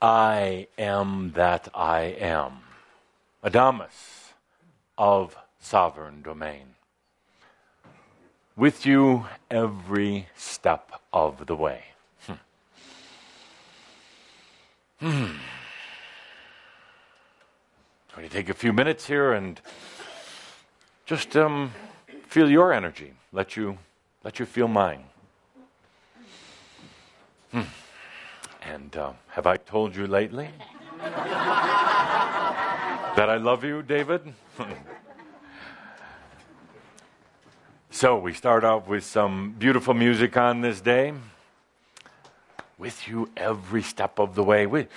I am that I am. Adamus of sovereign domain. With you every step of the way. Hmm. Hmm. To take a few minutes here and just um, feel your energy. Let you let you feel mine. Hmm. And uh, have I told you lately that I love you, David? so we start off with some beautiful music on this day. With you every step of the way. We,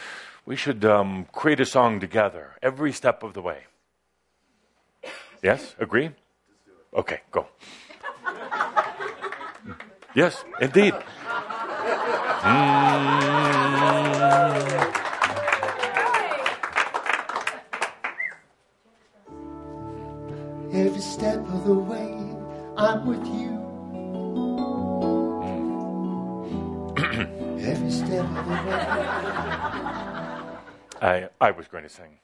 we should um, create a song together every step of the way. Yes? Agree? Okay, go. yes, indeed. Mm. Every step of the way, I'm with you. Every step of the way. I, I was going to sing.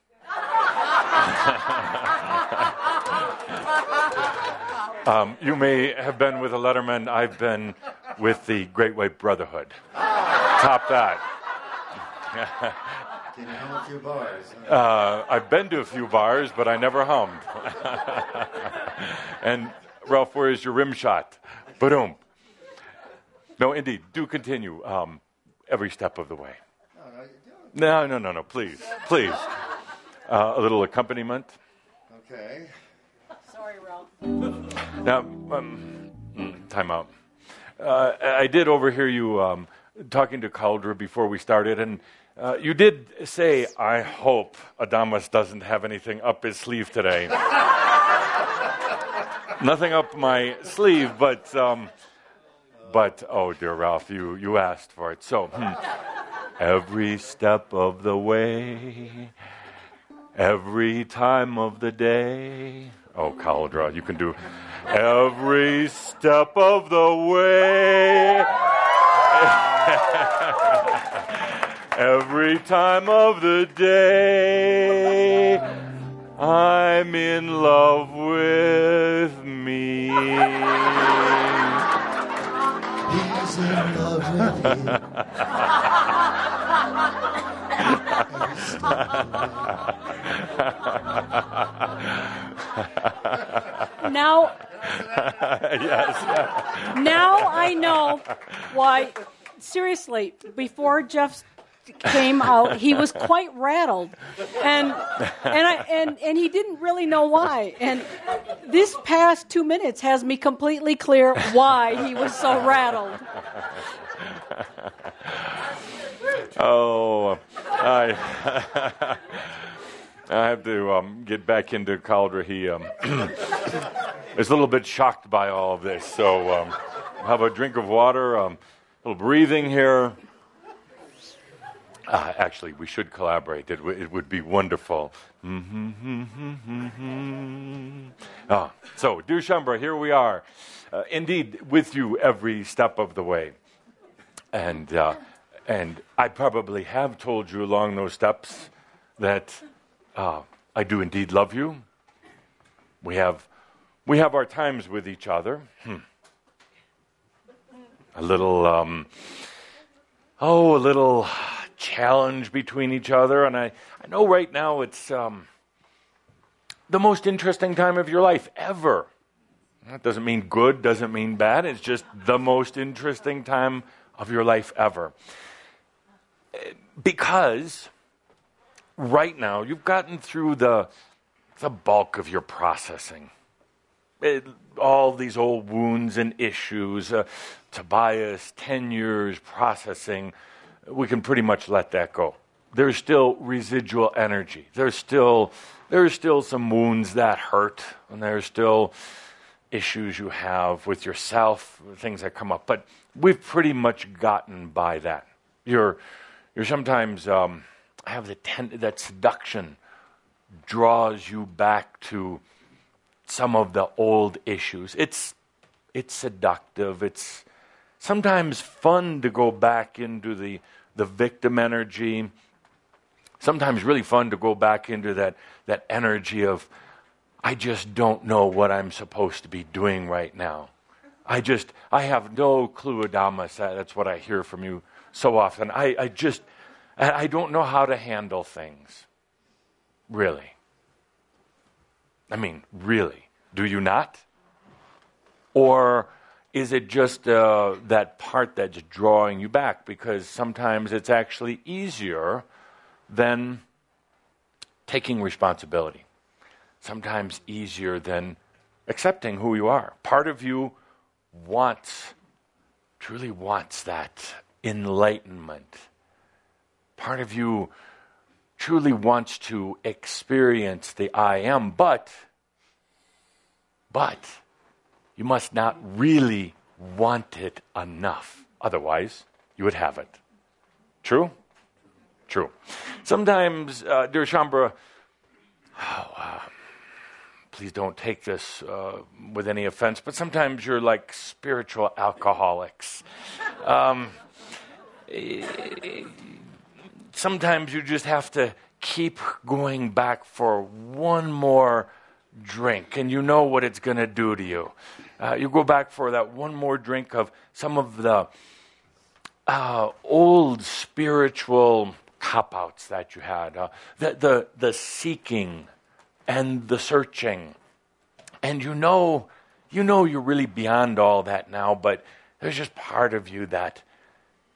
um, you may have been with a Letterman. I've been with the Great White Brotherhood. Top that. Can you hum a few bars? Uh, I've been to a few bars, but I never hummed. and Ralph, where is your rim shot? Boom. No, indeed, do continue um, every step of the way. No, no, no, no, please, please. Uh, a little accompaniment. Okay. Now, um, mm, time out. Uh, I did overhear you um, talking to Cauldre before we started, and uh, you did say, I hope Adamus doesn't have anything up his sleeve today. Nothing up my sleeve, but, um, but oh, dear Ralph, you, you asked for it. So, hmm. every step of the way, every time of the day. Oh, Cauldre, you can do every step of the way. every time of the day. I'm in love with me. He's in love with you. Every step of the way. Now, yes. now I know why. Seriously, before Jeff came out, he was quite rattled, and and I and and he didn't really know why. And this past two minutes has me completely clear why he was so rattled. Oh, I, I have to um, get back into Cauldre. He um, is a little bit shocked by all of this. So, um, have a drink of water, um, a little breathing here. Uh, actually, we should collaborate. It, w- it would be wonderful. Ah, so, dear Shaumbra, here we are. Uh, indeed, with you every step of the way. And, uh, and I probably have told you along those steps that uh, I do indeed love you. We have, we have our times with each other. Hmm. A little, um, oh, a little challenge between each other. And I, I know right now it's um, the most interesting time of your life ever. That doesn't mean good, doesn't mean bad. It's just the most interesting time of your life ever. Because right now you've gotten through the, the bulk of your processing. It, all these old wounds and issues, uh, Tobias, 10 years processing, we can pretty much let that go. There's still residual energy. There's still, there's still some wounds that hurt, and there's still issues you have with yourself, things that come up. But we've pretty much gotten by that. You're, you're sometimes um, have the ten- that seduction draws you back to some of the old issues. It's it's seductive. It's sometimes fun to go back into the the victim energy Sometimes really fun to go back into that, that energy of, I just don't know what I'm supposed to be doing right now. I just, I have no clue, Adamus. That's what I hear from you so often. I, I just, I don't know how to handle things. Really. I mean, really. Do you not? Or is it just uh, that part that's drawing you back? Because sometimes it's actually easier than taking responsibility sometimes easier than accepting who you are. Part of you wants, truly wants that enlightenment. Part of you truly wants to experience the I am, but, but, you must not really want it enough. Otherwise, you would have it. True? True. Sometimes, uh, dear Shaumbra, oh, uh, please don't take this uh, with any offense, but sometimes you're like spiritual alcoholics. Um, sometimes you just have to keep going back for one more drink, and you know what it's going to do to you. Uh, you go back for that one more drink of some of the uh, old spiritual cop outs that you had, uh, the, the, the seeking and the searching. And you know, you know you're really beyond all that now, but there's just part of you that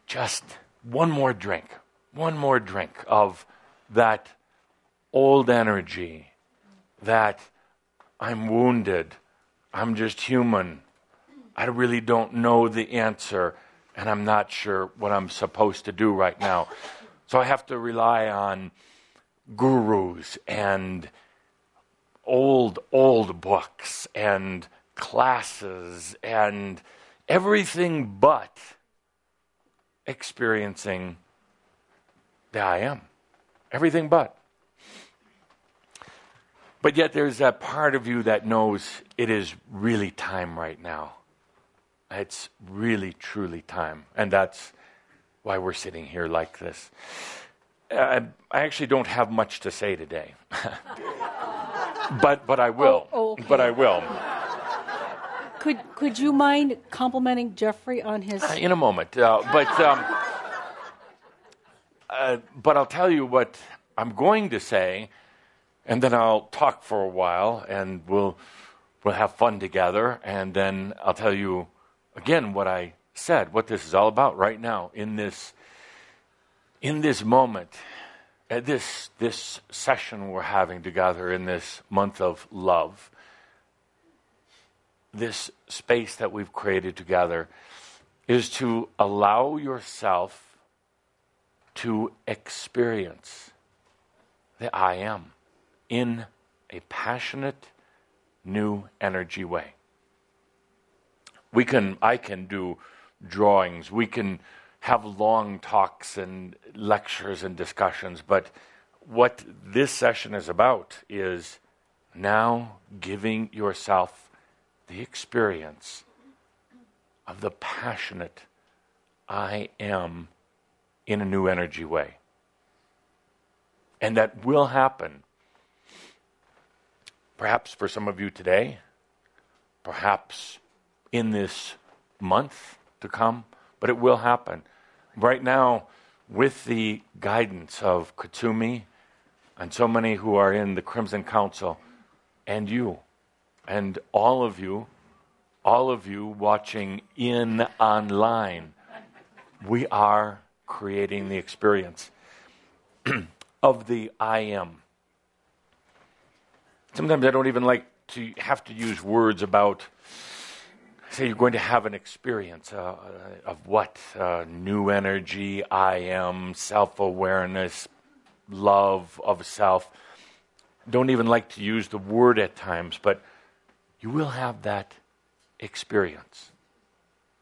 just one more drink, one more drink of that old energy, that I'm wounded, I'm just human, I really don't know the answer, and I'm not sure what I'm supposed to do right now. So I have to rely on gurus and old, old books and classes and everything but experiencing the I am. Everything but. But yet there's that part of you that knows it is really time right now. It's really, truly time. And that's why we're sitting here like this. Uh, I actually don't have much to say today. but but I will. Oh, okay. But I will. Could could you mind complimenting Jeffrey on his? Uh, in a moment, uh, but um, uh, but I'll tell you what I'm going to say, and then I'll talk for a while, and we'll we'll have fun together, and then I'll tell you again what I said, what this is all about right now in this in this moment at this, this session we're having together in this month of love, this space that we've created together, is to allow yourself to experience the I am in a passionate, new energy way. We can, I can do drawings. We can have long talks and lectures and discussions, but what this session is about is now giving yourself the experience of the passionate I am in a new energy way. And that will happen. Perhaps for some of you today, perhaps in this month to come, but it will happen. Right now, with the guidance of Kuthumi and so many who are in the Crimson Council, and you, and all of you, all of you watching in online, we are creating the experience of the I am. Sometimes I don't even like to have to use words about say you're going to have an experience uh, of what uh, new energy, I am, self awareness, love of self. Don't even like to use the word at times, but you will have that experience.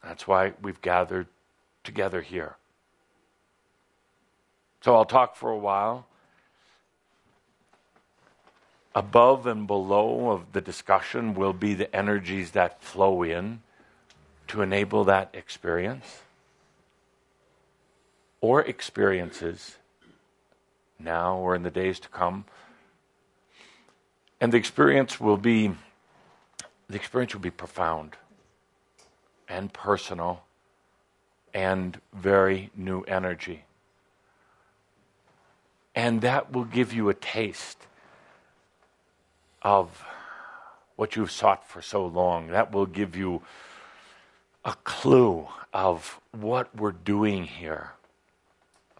That's why we've gathered together here. So I'll talk for a while. Above and below of the discussion will be the energies that flow in to enable that experience or experiences now or in the days to come. And the experience will be the experience will be profound and personal and very new energy. And that will give you a taste of what you've sought for so long. That will give you a clue of what we're doing here.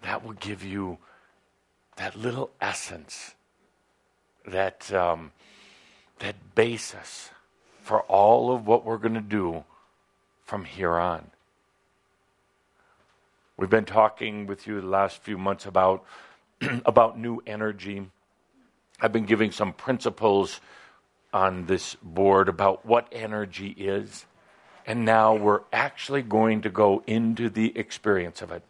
That will give you that little essence, that, um, that basis for all of what we're going to do from here on. We've been talking with you the last few months about, about new energy. I've been giving some principles on this board about what energy is. And now we're actually going to go into the experience of it.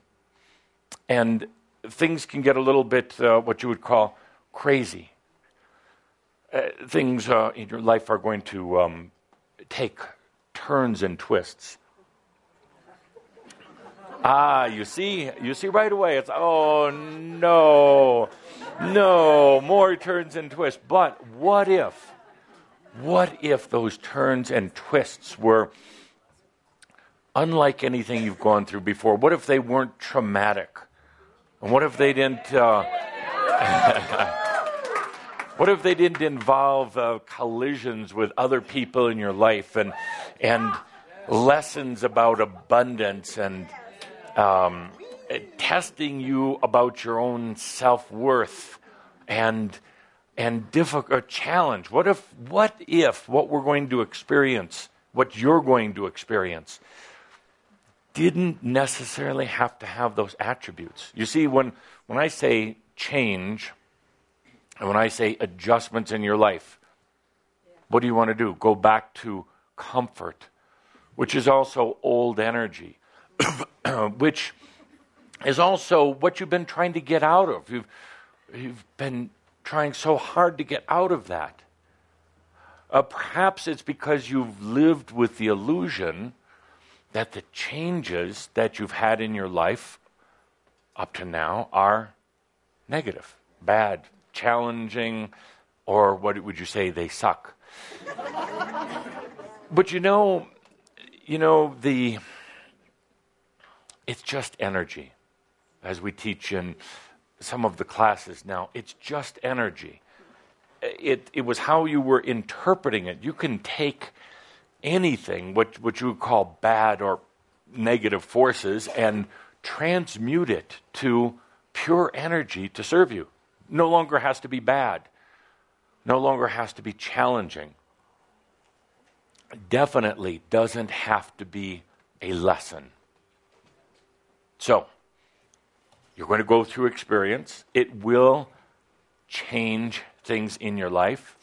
And things can get a little bit uh, what you would call crazy. Uh, things uh, in your life are going to um, take turns and twists. Ah, you see, you see right away. It's oh no, no more turns and twists. But what if, what if those turns and twists were unlike anything you've gone through before? What if they weren't traumatic? And what if they didn't? Uh, what if they didn't involve uh, collisions with other people in your life and and lessons about abundance and um, testing you about your own self worth and and difficult challenge? What if what if what we're going to experience, what you're going to experience, didn't necessarily have to have those attributes. You see, when, when I say change, and when I say adjustments in your life, what do you want to do? Go back to comfort, which is also old energy, which is also what you've been trying to get out of. You've, you've been trying so hard to get out of that. Uh, perhaps it's because you've lived with the illusion that the changes that you've had in your life up to now are negative, bad, challenging, or what would you say they suck? but you know, you know the it's just energy as we teach in some of the classes now it's just energy it, it was how you were interpreting it you can take anything, what, what you would call bad or negative forces, and transmute it to pure energy to serve you. No longer has to be bad, no longer has to be challenging. Definitely doesn't have to be a lesson. So, you're going to go through experience. It will change things in your life.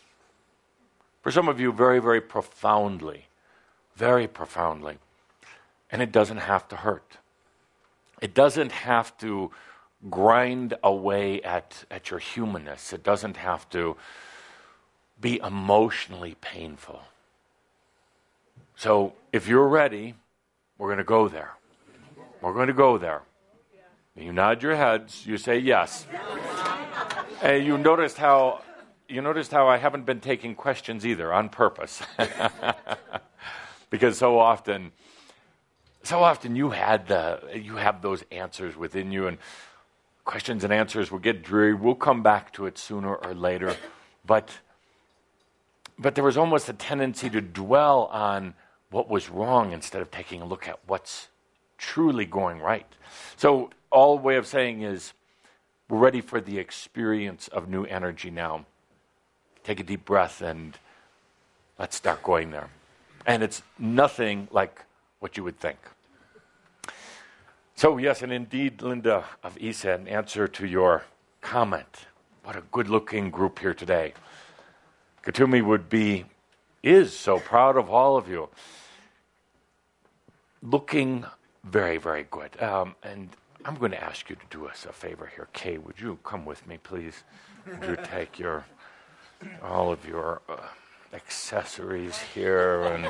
For some of you, very, very profoundly. Very profoundly. And it doesn't have to hurt. It doesn't have to grind away at, at your humanness. It doesn't have to be emotionally painful. So if you're ready, we're going to go there. We're going to go there. You nod your heads, you say yes. and you noticed how you noticed how I haven't been taking questions either on purpose. because so often so often you had the you have those answers within you and questions and answers will get dreary. We'll come back to it sooner or later. But but there was almost a tendency to dwell on what was wrong instead of taking a look at what's truly going right. So all way of saying is we're ready for the experience of new energy now take a deep breath and let's start going there. And it's nothing like what you would think. So, yes, and indeed, Linda of Eesa, in answer to your comment, what a good looking group here today. Kuthumi would be, is so proud of all of you. Looking very, very good. Um, and I'm going to ask you to do us a favor here. Kay, would you come with me, please? Would you take your all of your uh, accessories here, and,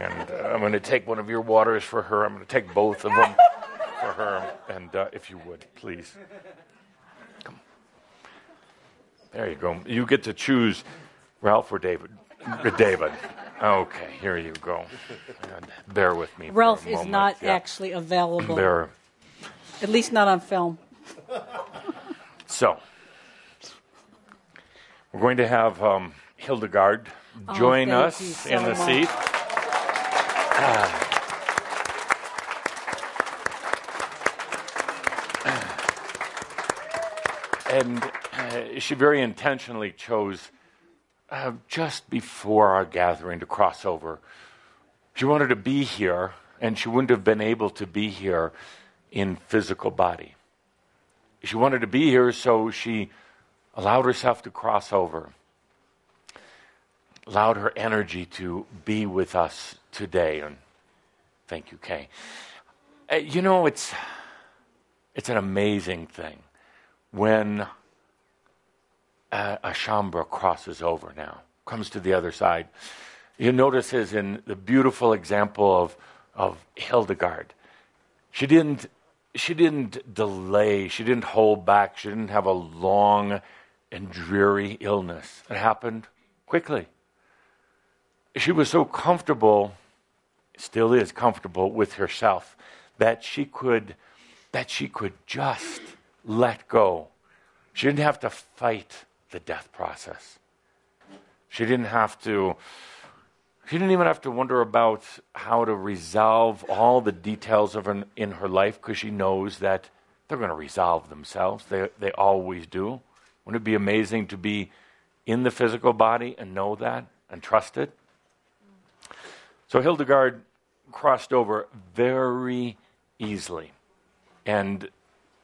and uh, I'm going to take one of your waters for her. I'm going to take both of them for her, and uh, if you would, please. Come. There you go. You get to choose Ralph or David. David. Okay, here you go. And bear with me. Ralph is not Yeah. actually available, Bear. at least not on film. So, we're going to have um, Hildegard Oh, join thank us so in the much. seat. And uh, she very intentionally chose uh, just before our gathering to cross over. She wanted to be here, and she wouldn't have been able to be here in physical body. She wanted to be here, so she allowed herself to cross over, allowed her energy to be with us today. And thank you, Kay. Uh, you know, it's it's an amazing thing when uh, a Shaumbra crosses over now, comes to the other side. You notice as in the beautiful example of of Hildegard. She didn't she didn't delay, she didn't hold back, she didn't have a long and dreary illness. It happened quickly. She was so comfortable, still is comfortable with herself, that she could that she could just let go. She didn't have to fight the death process. She didn't have to she didn't even have to wonder about how to resolve all the details of her, in her life because she knows that they're going to resolve themselves. They, they always do. Wouldn't it be amazing to be in the physical body and know that and trust it? So Hildegard crossed over very easily. And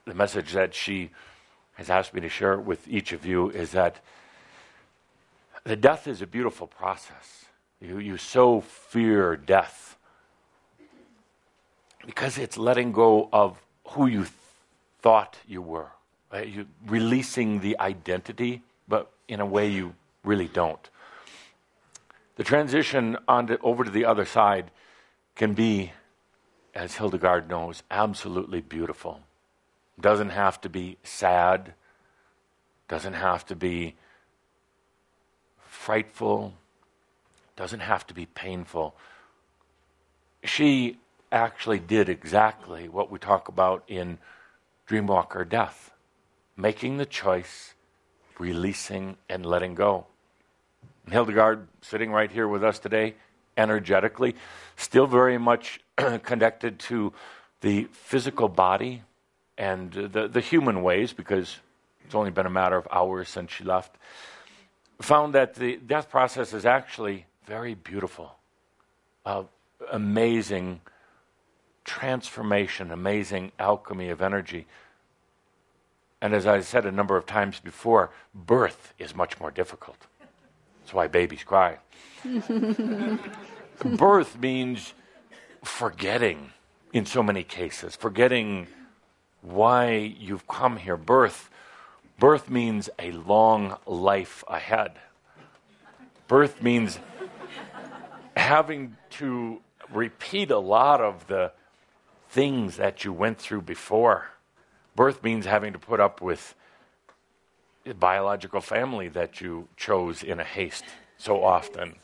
the message that she has asked me to share with each of you is that the death is a beautiful process. You, you so fear death because it's letting go of who you th- thought you were. Right? You releasing the identity, but in a way you really don't. The transition on to, over to the other side can be, as Hildegard knows, absolutely beautiful. Doesn't have to be sad, doesn't have to be frightful, doesn't have to be painful. She actually did exactly what we talk about in Dreamwalker Death making the choice, releasing, and letting go. Hildegard, sitting right here with us today, energetically, still very much connected to the physical body and the, the human ways, because it's only been a matter of hours since she left, found that the death process is actually very beautiful, uh, amazing transformation, amazing alchemy of energy. And as I said a number of times before, birth is much more difficult. That's why babies cry. birth means forgetting in so many cases, forgetting why you've come here. Birth, birth means a long life ahead. Birth means having to repeat a lot of the things that you went through before. Birth means having to put up with a biological family that you chose in a haste so often.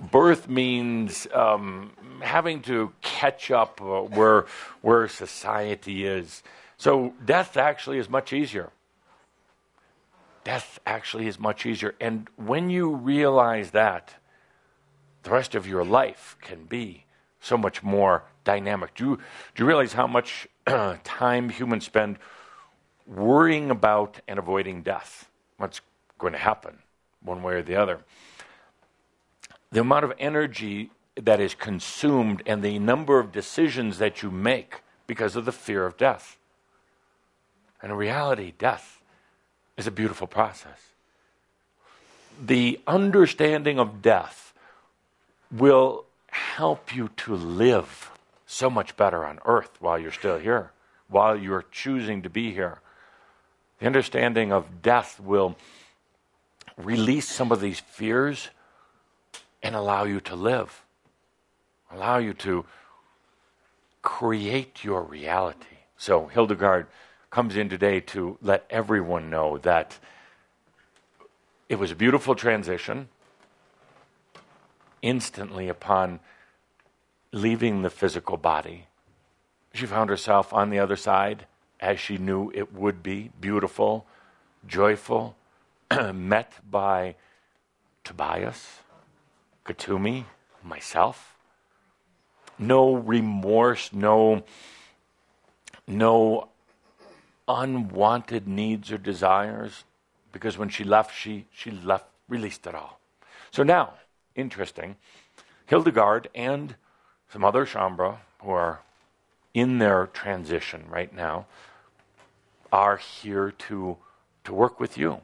Birth means um, having to catch up uh, where where society is. So death actually is much easier. Death actually is much easier, and when you realize that, the rest of your life can be so much more dynamic. Do you, do you realize how much time humans spend worrying about and avoiding death? What's going to happen, one way or the other? The amount of energy that is consumed and the number of decisions that you make because of the fear of death. And in reality, death is a beautiful process. The understanding of death will help you to live so much better on earth while you're still here, while you're choosing to be here. The understanding of death will release some of these fears and allow you to live, allow you to create your reality. So, Hildegard, comes in today to let everyone know that it was a beautiful transition. Instantly upon leaving the physical body, she found herself on the other side as she knew it would be beautiful, joyful, met by Tobias, Kuthumi, myself. No remorse, no, no unwanted needs or desires, because when she left, she, she left, released it all. So now, interesting, Hildegard and some other Shaumbra who are in their transition right now are here to, to work with you.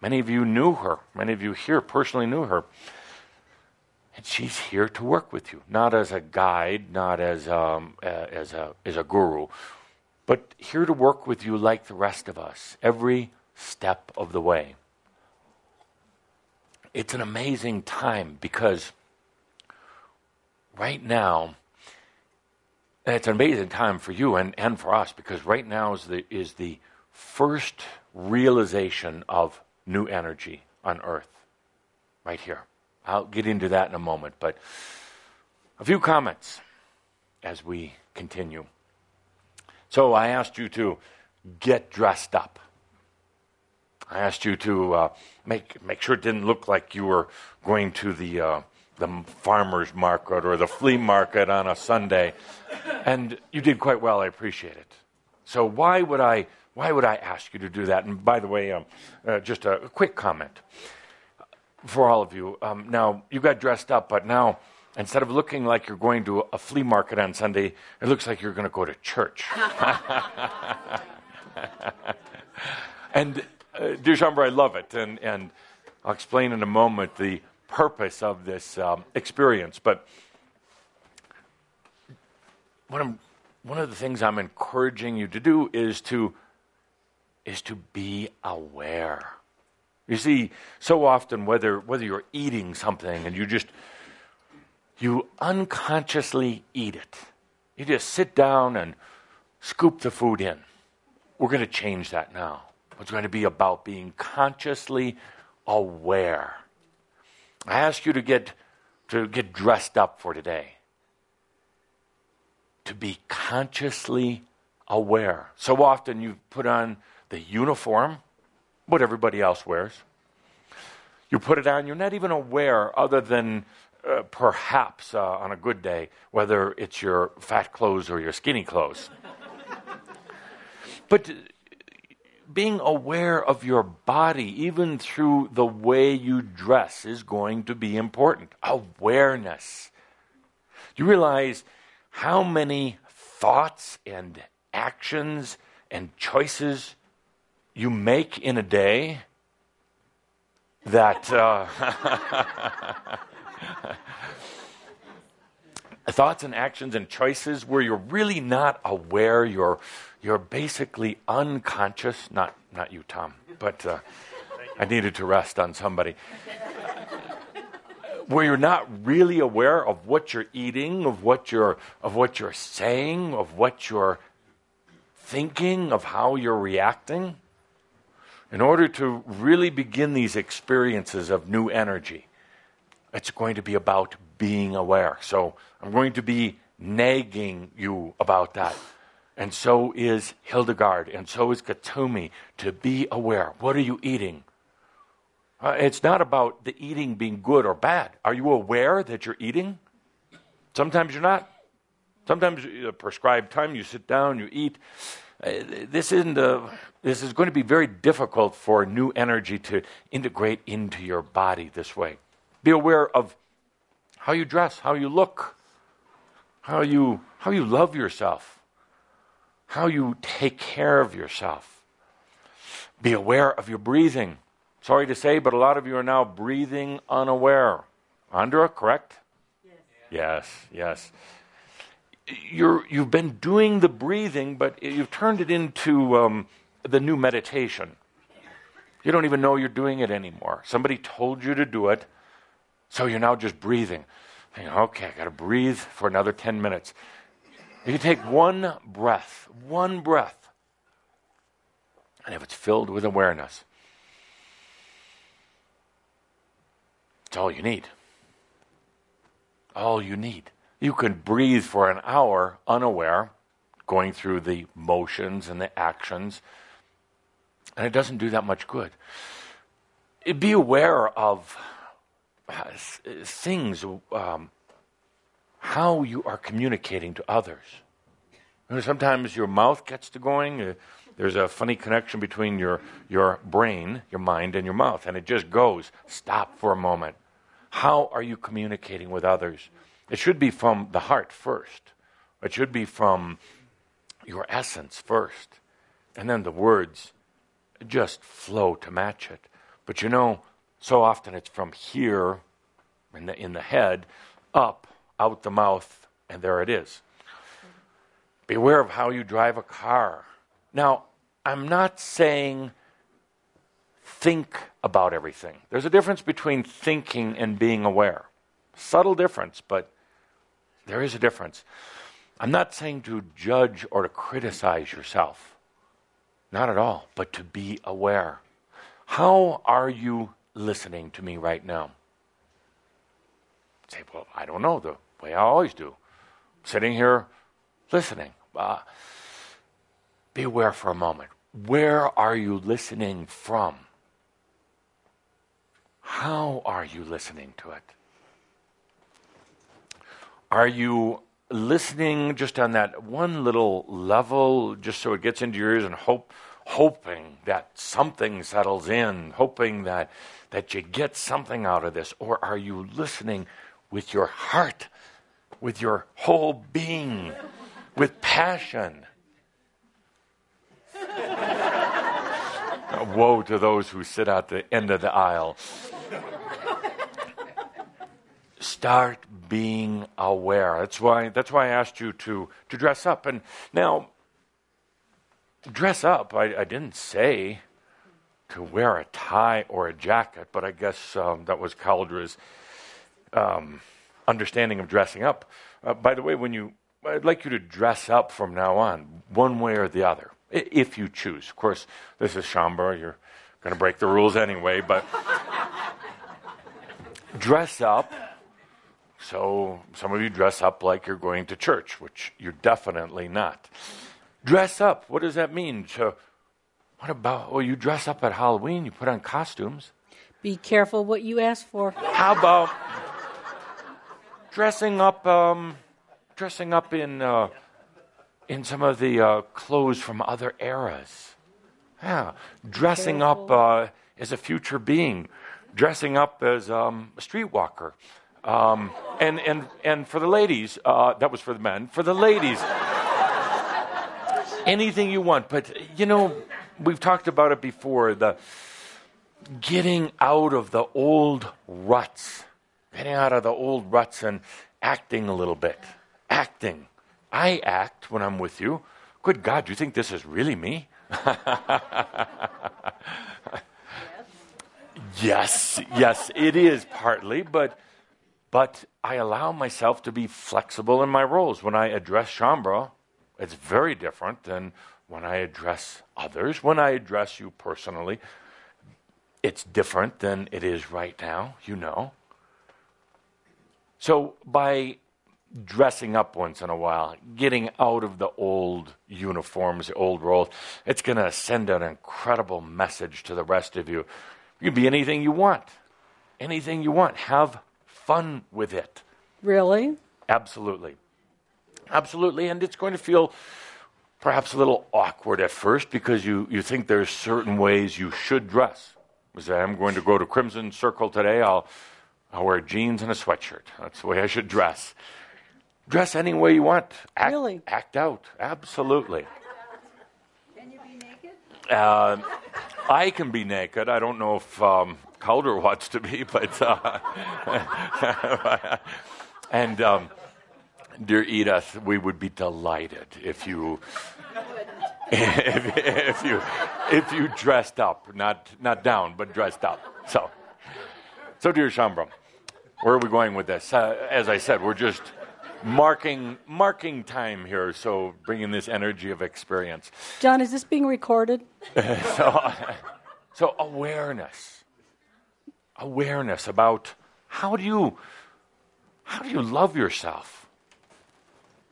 Many of you knew her. Many of you here personally knew her. And she's here to work with you, not as a guide, not as, um, uh, as, a, as a guru, but here to work with you like the rest of us, every step of the way. It's an amazing time because right now, it's an amazing time for you and, and for us because right now is the, is the first realization of new energy on Earth. Right here. I'll get into that in a moment, but a few comments as we continue. So I asked you to get dressed up. I asked you to uh, make make sure it didn't look like you were going to the uh, the farmers market or the flea market on a Sunday, and you did quite well. I appreciate it. So why would I why would I ask you to do that? And by the way, um, uh, just a, a, quick comment for all of you. Um, now you got dressed up, but now instead of looking like you're going to a flea market on Sunday, it looks like you're going to go to church. and uh, dear Shaumbra, I love it, and and I'll explain in a moment the purpose of this um, experience. But one of the things I'm encouraging you to do is to is to be aware. You see, so often whether whether you're eating something and you just you unconsciously eat it. You just sit down and scoop the food in. We're going to change that now. It's going to be about being consciously aware. I ask you to get to get dressed up for today. To be consciously aware. So often you put on the uniform, what everybody else wears. You put it on, you're not even aware, other than uh, perhaps uh, on a good day, whether it's your fat clothes or your skinny clothes. but being aware of your body, even through the way you dress, is going to be important. Awareness. Do You realize how many thoughts and actions and choices you make in a day that uh, thoughts and actions and choices where you're really not aware you're you're basically unconscious not not you tom but uh, i needed to rest on somebody. Where you're not really aware of what you're eating of what you're of what you're saying of what you're thinking of how you're reacting in order to really begin these experiences of new energy, it's going to be about being aware. So I'm going to be nagging you about that. And so is Hildegard, and so is Kuthumi, to be aware. What are you eating? Uh, it's not about the eating being good or bad. Are you aware that you're eating? Sometimes you're not. Sometimes, a prescribed time, you sit down, you eat. Uh, this isn't a, this is going to be very difficult for new energy to integrate into your body this way. Be aware of how you dress, how you look, how you how you love yourself, how you take care of yourself. Be aware of your breathing. Sorry to say, but a lot of you are now breathing unaware. Andra, correct? Yes. Yes, yes you're, you've been doing the breathing, but you've turned it into um, the new meditation. You don't even know you're doing it anymore. Somebody told you to do it, so you're now just breathing. Thinking, okay, I got to breathe for another 10 minutes. You take one breath, one breath, and if it's filled with awareness, it's all you need. All you need. You can breathe for an hour unaware, going through the motions and the actions, and it doesn't do that much good. Be aware of uh, things, um, how you are communicating to others. You know, sometimes your mouth gets to going. Uh, there's a funny connection between your, your brain, your mind, and your mouth, and it just goes. Stop for a moment. How are you communicating with others? It should be from the heart first. It should be from your essence first. And then the words just flow to match it. But you know, so often it's from here in the, in the head up, out the mouth, and there it is. Beware of how you drive a car. Now, I'm not saying think about everything. There's a difference between thinking and being aware. Subtle difference, but there is a difference. I'm not saying to judge or to criticize yourself. Not at all, but to be aware. How are you listening to me right now? Say, well, I don't know, the way I always do. Sitting here listening. Uh, be aware for a moment. Where are you listening from? How are you listening to it? Are you listening just on that one little level, just so it gets into your ears and hope, hoping that something settles in, hoping that, that you get something out of this? Or are you listening with your heart, with your whole being, with passion? Woe to those who sit at the end of the aisle. Start being aware. That's why, that's why I asked you to, to dress up. And now, dress up, I, I didn't say to wear a tie or a jacket, but I guess um, that was Cauldre's um, understanding of dressing up. Uh, by the way, when you, I'd like you to dress up from now on, one way or the other if you choose. Of course, this is Shaumbra. You're going to break the rules anyway, but dress up. So some of you dress up like you're going to church, which you're definitely not. Dress up. What does that mean? So, what about? Well, you dress up at Halloween. You put on costumes. Be careful what you ask for. How about dressing up? Um, dressing up in. Uh, in some of the uh, clothes from other eras. Yeah, dressing up uh, as a future being, dressing up as um, a streetwalker. Um, and, and, and for the ladies, uh, that was for the men. For the ladies, anything you want. But, you know, we've talked about it before the getting out of the old ruts, getting out of the old ruts and acting a little bit. Acting. I act when I'm with you. Good God, do you think this is really me? yes, yes, it is partly, but but I allow myself to be flexible in my roles. When I address Shaumbra, it's very different than when I address others. When I address you personally, it's different than it is right now, you know. So by dressing up once in a while, getting out of the old uniforms, the old roles. It's going to send an incredible message to the rest of you. You can be anything you want. Anything you want. Have fun with it. Really? Absolutely. Absolutely. And it's going to feel perhaps a little awkward at first because you, you think there's certain ways you should dress. say, I'm going to go to Crimson Circle today. I'll, I'll wear jeans and a sweatshirt. That's the way I should dress. Dress any way you want. Act, really? Act out. Absolutely. Can you be naked? Uh, I can be naked. I don't know if um, Cauldre wants to be, but. Uh, and, um, dear Edith, we would be delighted if you. if, if, you if you dressed up, not not down, but dressed up. So, so dear Shaumbra, where are we going with this? Uh, as I said, we're just marking marking time here. So bringing this energy of experience. John, is this being recorded? so, so awareness, awareness about how do you how do you love yourself?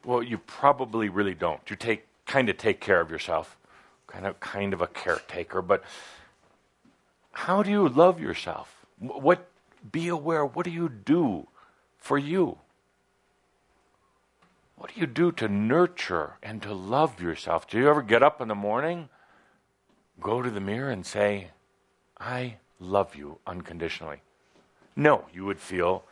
Well, you probably really don't. You take kind of take care of yourself, kind of kind of a caretaker, but how do you love yourself? What be aware, what do you do for you? What do you do to nurture and to love yourself? Do you ever get up in the morning, go to the mirror and say, I love you unconditionally? No, you would feel,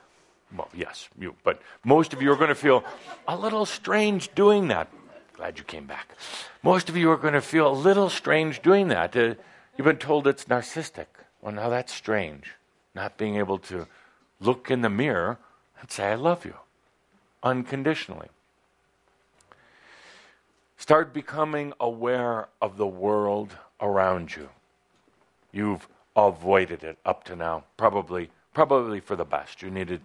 well, yes, you, but most of you are going to feel a little strange doing that. Glad you came back. Most of you are going to feel a little strange doing that. Uh, you've been told it's narcissistic. Well, now that's strange. Not being able to look in the mirror and say, I love you unconditionally. Start becoming aware of the world around you. You've avoided it up to now, probably, probably for the best. You needed,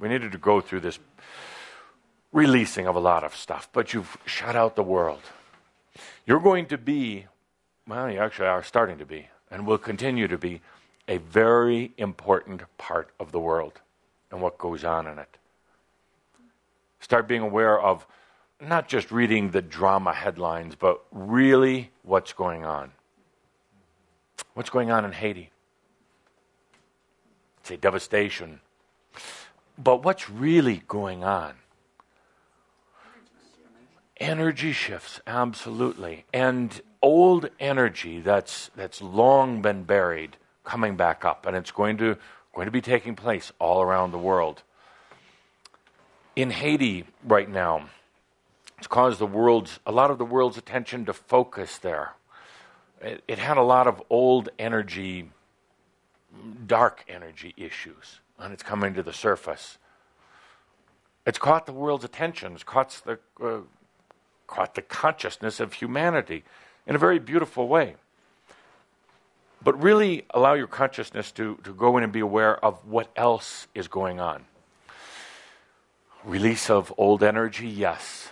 we needed to go through this releasing of a lot of stuff, but you've shut out the world. You're going to be, well, you actually are starting to be, and will continue to be, a very important part of the world and what goes on in it. Start being aware of not just reading the drama headlines, but really what's going on. What's going on in Haiti? A devastation. But what's really going on? Energy shifts, absolutely. And old energy that's, that's long been buried coming back up. And it's going to, going to be taking place all around the world. In Haiti right now, it's caused the world's, a lot of the world's attention to focus there. It, it had a lot of old energy, dark energy issues, and it's coming to the surface. It's caught the world's attention. It's caught the, uh, caught the consciousness of humanity in a very beautiful way. But really allow your consciousness to, to go in and be aware of what else is going on. Release of old energy, yes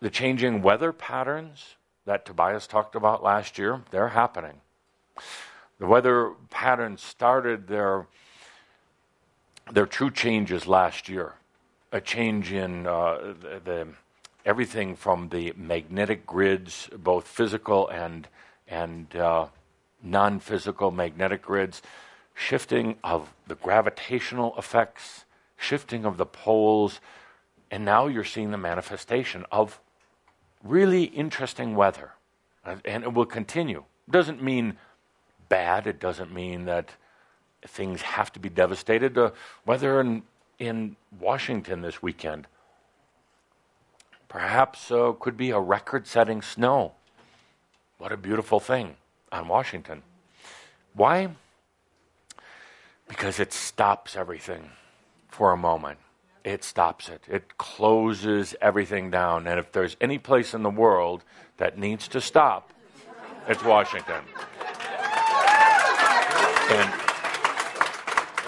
the changing weather patterns that Tobias talked about last year, they're happening. The weather patterns started their, their true changes last year. A change in uh, the, the, everything from the magnetic grids, both physical and, and uh, non physical magnetic grids, shifting of the gravitational effects, shifting of the poles, and now you're seeing the manifestation of really interesting weather, and it will continue. Doesn't mean bad. It doesn't mean that things have to be devastated. The weather in in Washington this weekend perhaps uh, could be a record-setting snow. What a beautiful thing on Washington. Why? Because it stops everything for a moment it stops it. It closes everything down. And if there's any place in the world that needs to stop, it's Washington. And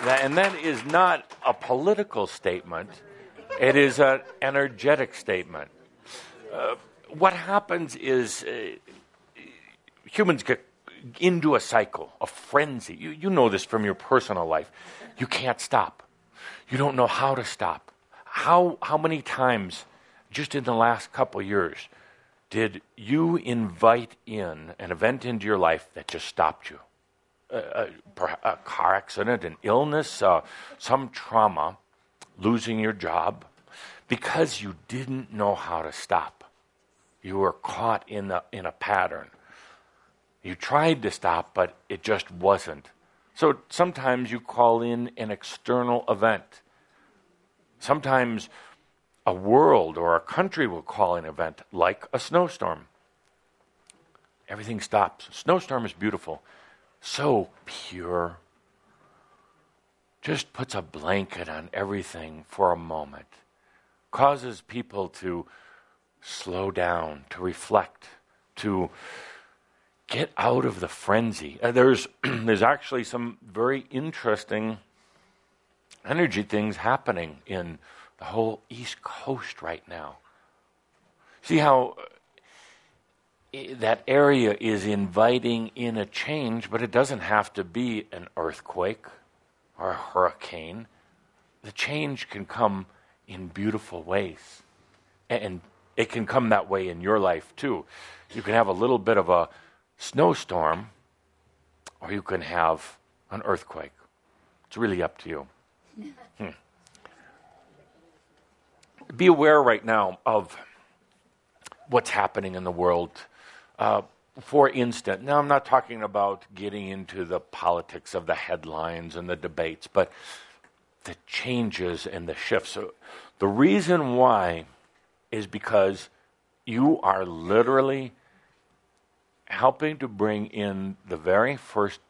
that, and that is not a political statement, it is an energetic statement. Uh, what happens is uh, humans get into a cycle, a frenzy. You, you know this from your personal life. You can't stop. You don't know how to stop. How, how many times, just in the last couple years, did you invite in an event into your life that just stopped you? A, a, a car accident, an illness, uh, some trauma, losing your job, because you didn't know how to stop. You were caught in, the, in a pattern. You tried to stop, but it just wasn't. So sometimes you call in an external event. Sometimes a world or a country will call an event like a snowstorm. Everything stops. Snowstorm is beautiful, so pure. Just puts a blanket on everything for a moment, causes people to slow down, to reflect, to get out of the frenzy. Uh, there's, there's actually some very interesting energy things happening in the whole East Coast right now. See how that area is inviting in a change, but it doesn't have to be an earthquake or a hurricane. The change can come in beautiful ways. And it can come that way in your life too. You can have a little bit of a snowstorm, or you can have an earthquake. It's really up to you. Hmm. Be aware right now of what's happening in the world. Uh, for instance, now I'm not talking about getting into the politics of the headlines and the debates, but the changes and the shifts. So the reason why is because you are literally helping to bring in the very first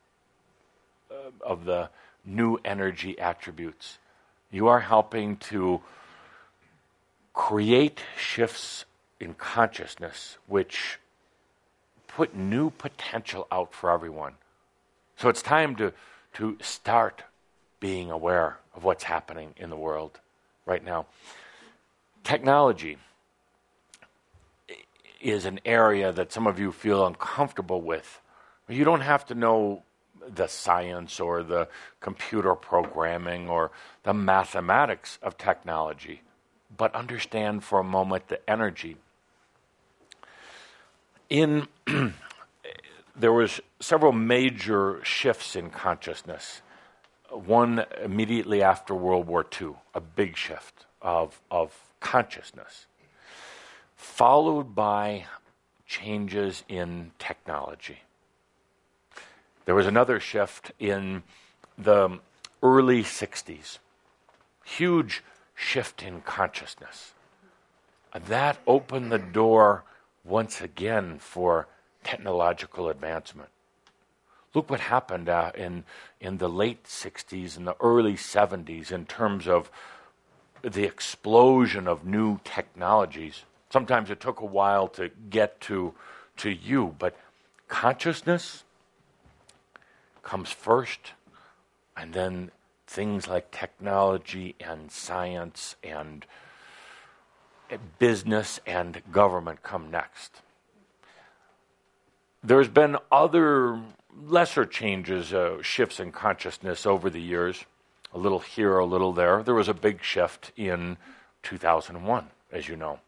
uh, of the new energy attributes. You are helping to create shifts in consciousness which put new potential out for everyone. So it's time to, to start being aware of what's happening in the world right now. Technology is an area that some of you feel uncomfortable with. You don't have to know the science or the computer programming or the mathematics of technology, but understand for a moment the energy. In there was several major shifts in consciousness. One immediately after World War II, a big shift of, of consciousness followed by changes in technology. There was another shift in the early 60s, huge shift in consciousness. That opened the door once again for technological advancement. Look what happened uh, in, in the late 60s and the early 70s in terms of the explosion of new technologies Sometimes it took a while to get to, to you, but consciousness comes first, and then things like technology and science and business and government come next. There's been other lesser changes, uh, shifts in consciousness over the years, a little here, a little there. There was a big shift in 2001, as you know.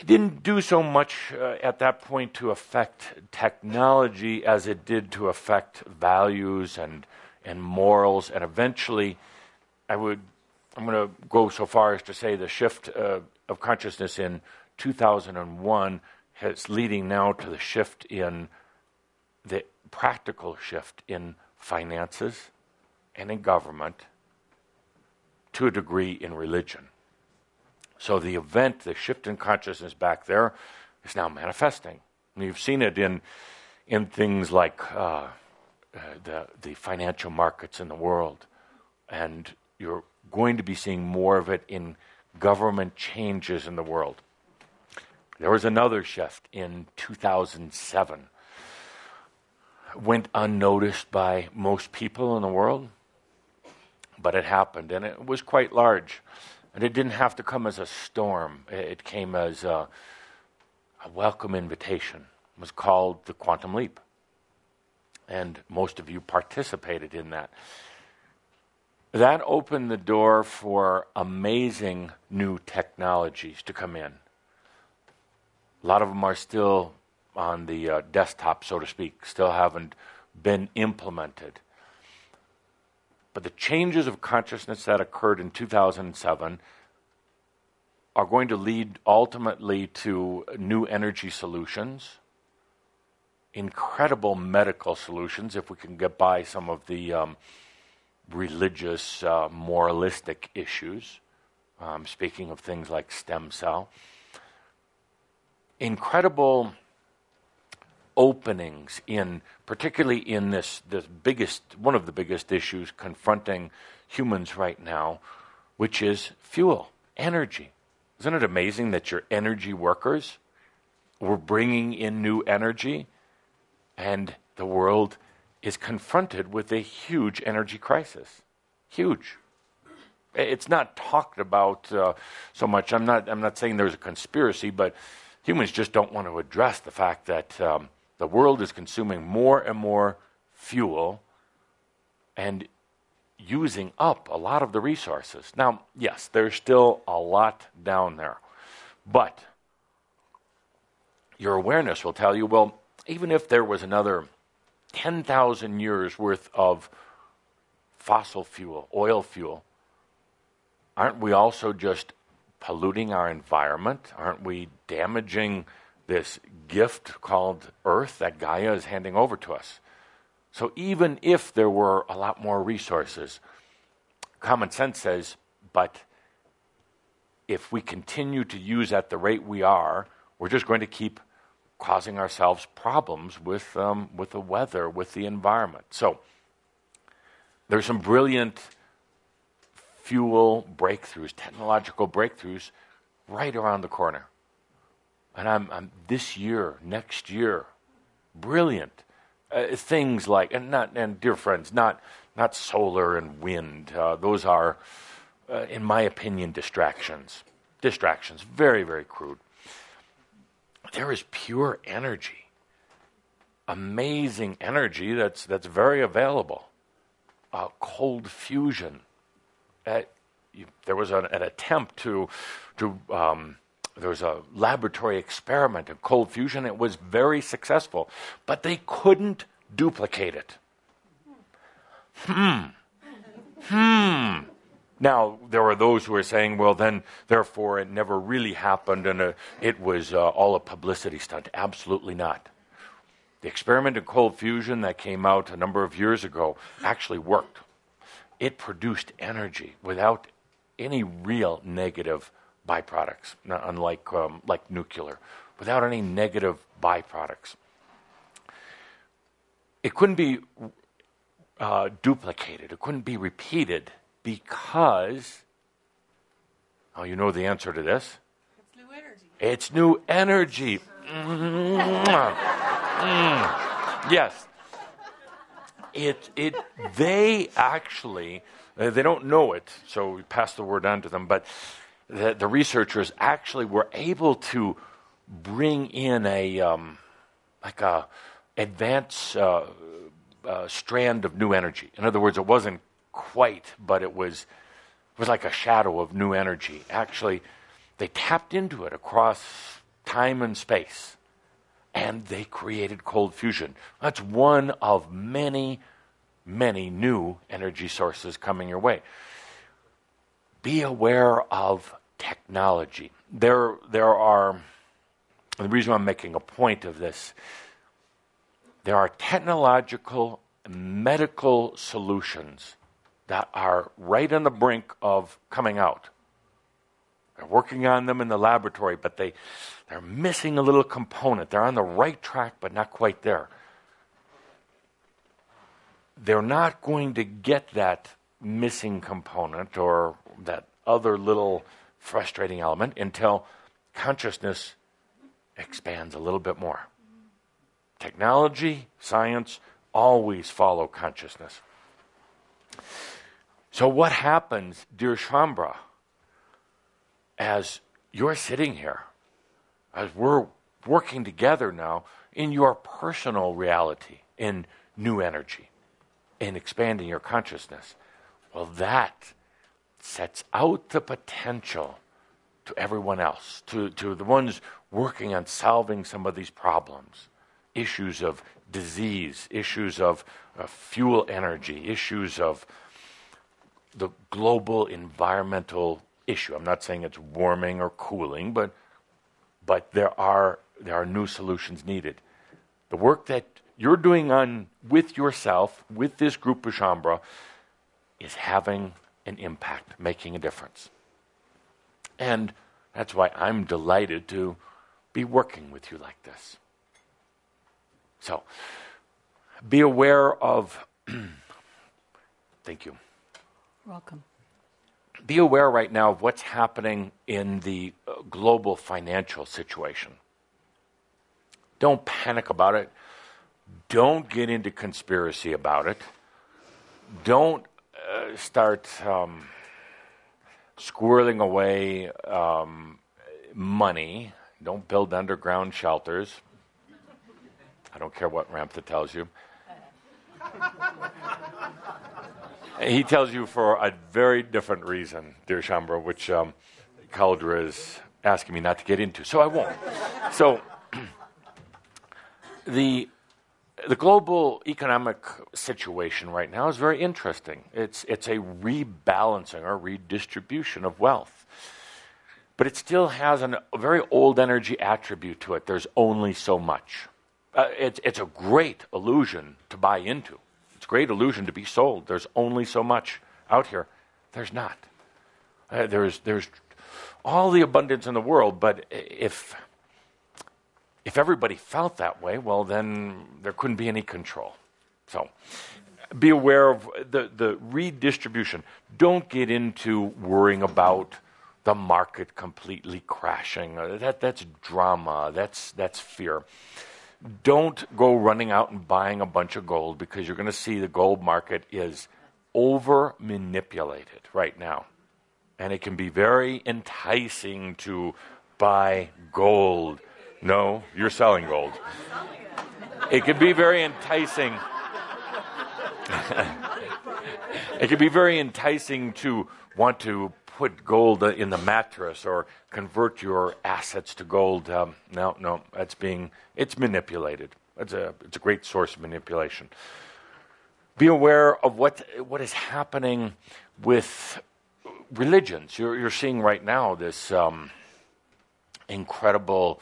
It didn't do so much uh, at that point to affect technology as it did to affect values and, and morals. And eventually, I would, I'm going to go so far as to say the shift uh, of consciousness in 2001 is leading now to the shift in the practical shift in finances and in government, to a degree in religion. So the event, the shift in consciousness back there, is now manifesting. And you've seen it in in things like uh, uh, the the financial markets in the world, and you're going to be seeing more of it in government changes in the world. There was another shift in 2007. Went unnoticed by most people in the world, but it happened, and it was quite large. And it didn't have to come as a storm, it came as a, a welcome invitation. It was called the Quantum Leap. And most of you participated in that. That opened the door for amazing new technologies to come in. A lot of them are still on the uh, desktop, so to speak, still haven't been implemented. But the changes of consciousness that occurred in 2007 are going to lead ultimately to new energy solutions, incredible medical solutions, if we can get by some of the um, religious, uh, moralistic issues. Um, speaking of things like stem cell, incredible openings in particularly in this this biggest one of the biggest issues confronting humans right now which is fuel energy isn't it amazing that your energy workers were bringing in new energy and the world is confronted with a huge energy crisis huge It's not talked about uh, so much. I'm not, I'm not saying there's a conspiracy, but humans just don't want to address the fact that um, the world is consuming more and more fuel and using up a lot of the resources. Now, yes, there's still a lot down there, but your awareness will tell you well, even if there was another 10,000 years worth of fossil fuel, oil fuel, aren't we also just polluting our environment? Aren't we damaging this gift called Earth that Gaia is handing over to us? So even if there were a lot more resources, common sense says, but if we continue to use at the rate we are, we're just going to keep causing ourselves problems with, um, with the weather, with the environment. So there's some brilliant fuel breakthroughs, technological breakthroughs right around the corner. And I'm, I'm this year, next year, brilliant uh, things like, and not, and dear friends, not, not solar and wind. Uh, those are, uh, in my opinion, distractions. Distractions, very, very crude. There is pure energy, amazing energy that's that's very available. Uh, cold fusion. Uh, you, there was an, an, attempt to to um, there was a laboratory experiment of cold fusion. It was very successful, but they couldn't duplicate it. Hmm. Hmm. Now, there are those who are saying, well, then, therefore, it never really happened and uh, it was uh, all a publicity stunt. Absolutely not. The experiment in cold fusion that came out a number of years ago actually worked. It produced energy without any real negative byproducts, unlike um, like nuclear, without any negative byproducts. It couldn't be uh, duplicated, it couldn't be repeated because, oh, you know the answer to this? It's new energy. It's new energy. Mm. Mm. Yes. It, it, they actually, uh, they don't know it, so we pass the word on to them, but the, the researchers actually were able to bring in a, um, like a advanced uh, uh, strand of new energy. In other words, it wasn't quite, but it was, it was like a shadow of new energy. Actually, they tapped into it across time and space, and they created cold fusion. That's one of many, many new energy sources coming your way. Be aware of technology. There, there are, the reason I'm making a point of this, there are technological medical solutions that are right on the brink of coming out. They're working on them in the laboratory, but they, they're missing a little component. They're on the right track, but not quite there. They're not going to get that missing component or that other little frustrating element until consciousness expands a little bit more. Technology, science always follow consciousness. So, what happens, dear Shaumbra, as you're sitting here, as we're working together now in your personal reality, in new energy, in expanding your consciousness? Well, that sets out the potential to everyone else, to, to the ones working on solving some of these problems issues of disease, issues of uh, fuel energy, issues of the global environmental issue. I'm not saying it's warming or cooling, but but there are there are new solutions needed. The work that you're doing on with yourself, with this group of Shaumbra, is having an impact, making a difference. And that's why I'm delighted to be working with you like this. So, be aware of. thank you. Welcome. Be aware right now of what's happening in the uh, global financial situation. Don't panic about it. Don't get into conspiracy about it. Don't uh, start um, squirreling away um, money. Don't build underground shelters. I don't care what Ramtha tells you. he tells you for a very different reason, dear Shaumbra, which um, Cauldre is asking me not to get into, so I won't. so the the global economic situation right now is very interesting. It's it's a rebalancing or redistribution of wealth. But it still has an, a very old energy attribute to it. There's only so much. Uh, it's, it's a great illusion to buy into. It's a great illusion to be sold. There's only so much out here. There's not. Uh, there's, there's all the abundance in the world, but if, if everybody felt that way, well, then there couldn't be any control. So be aware of the, the redistribution. Don't get into worrying about the market completely crashing. Uh, that, that's drama, that's, that's fear. Don't go running out and buying a bunch of gold because you're going to see the gold market is over manipulated right now. And it can be very enticing to buy gold. No, you're selling gold. It can be very enticing. it can be very enticing to want to put gold in the mattress or convert your assets to gold. Um, no, no, that's being it's manipulated. It's a it's a great source of manipulation. Be aware of what what is happening with religions. You're you're seeing right now this um, incredible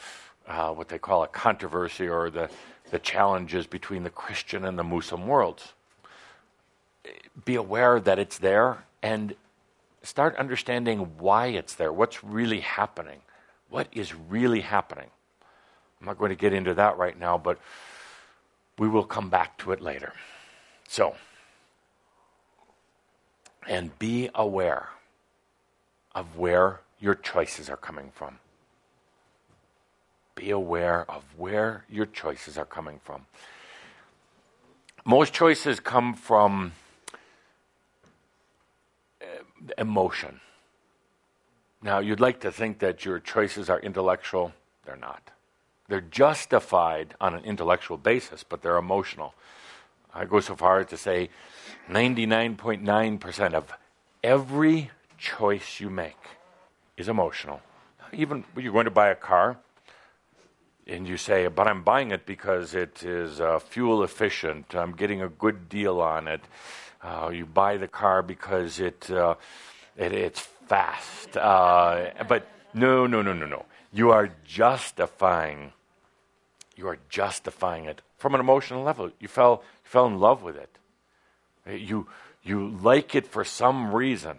uh, what they call a controversy or the the challenges between the Christian and the Muslim worlds. Be aware that it's there and start understanding why it's there, what's really happening, what is really happening. I'm not going to get into that right now, but we will come back to it later. So, and be aware of where your choices are coming from. Be aware of where your choices are coming from. Most choices come from emotion. Now, you'd like to think that your choices are intellectual. They're not. They're justified on an intellectual basis, but they're emotional. I go so far as to say 99.9% of every choice you make is emotional. Even when you're going to buy a car, and you say, but I'm buying it because it is uh, fuel efficient, I'm getting a good deal on it. Uh, you buy the car because it, uh, it it's fast. Uh, but no, no, no, no, no. You are justifying. You are justifying it from an emotional level. You fell, you fell in love with it. You, you like it for some reason.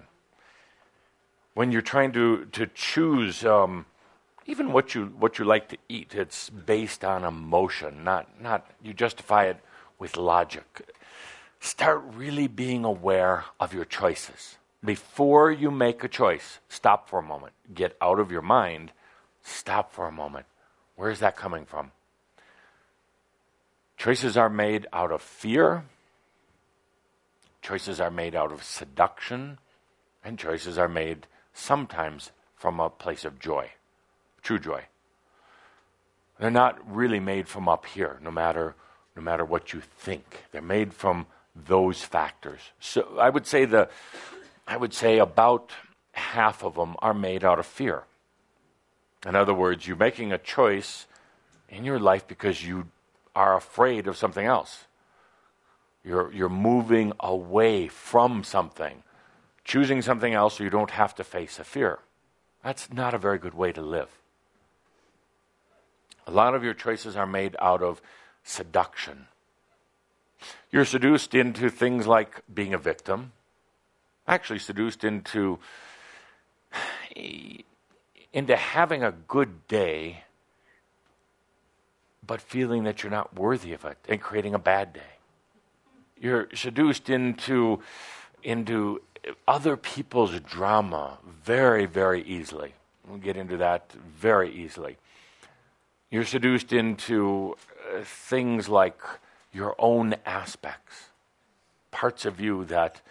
When you're trying to, to choose um, even what you, what you like to eat, it's based on emotion, not, not you justify it with logic start really being aware of your choices. Before you make a choice, stop for a moment. Get out of your mind. Stop for a moment. Where is that coming from? Choices are made out of fear. Choices are made out of seduction. And choices are made sometimes from a place of joy, true joy. They're not really made from up here, no matter, no matter what you think. They're made from those factors. So I would say the I would say about half of them are made out of fear. In other words, you're making a choice in your life because you are afraid of something else. You're, you're moving away from something, choosing something else so you don't have to face a fear. That's not a very good way to live. A lot of your choices are made out of seduction, you're seduced into things like being a victim, actually seduced into into having a good day but feeling that you're not worthy of it and creating a bad day. You're seduced into into other people's drama very very easily. We'll get into that very easily. You're seduced into uh, things like your own aspects, parts of you that,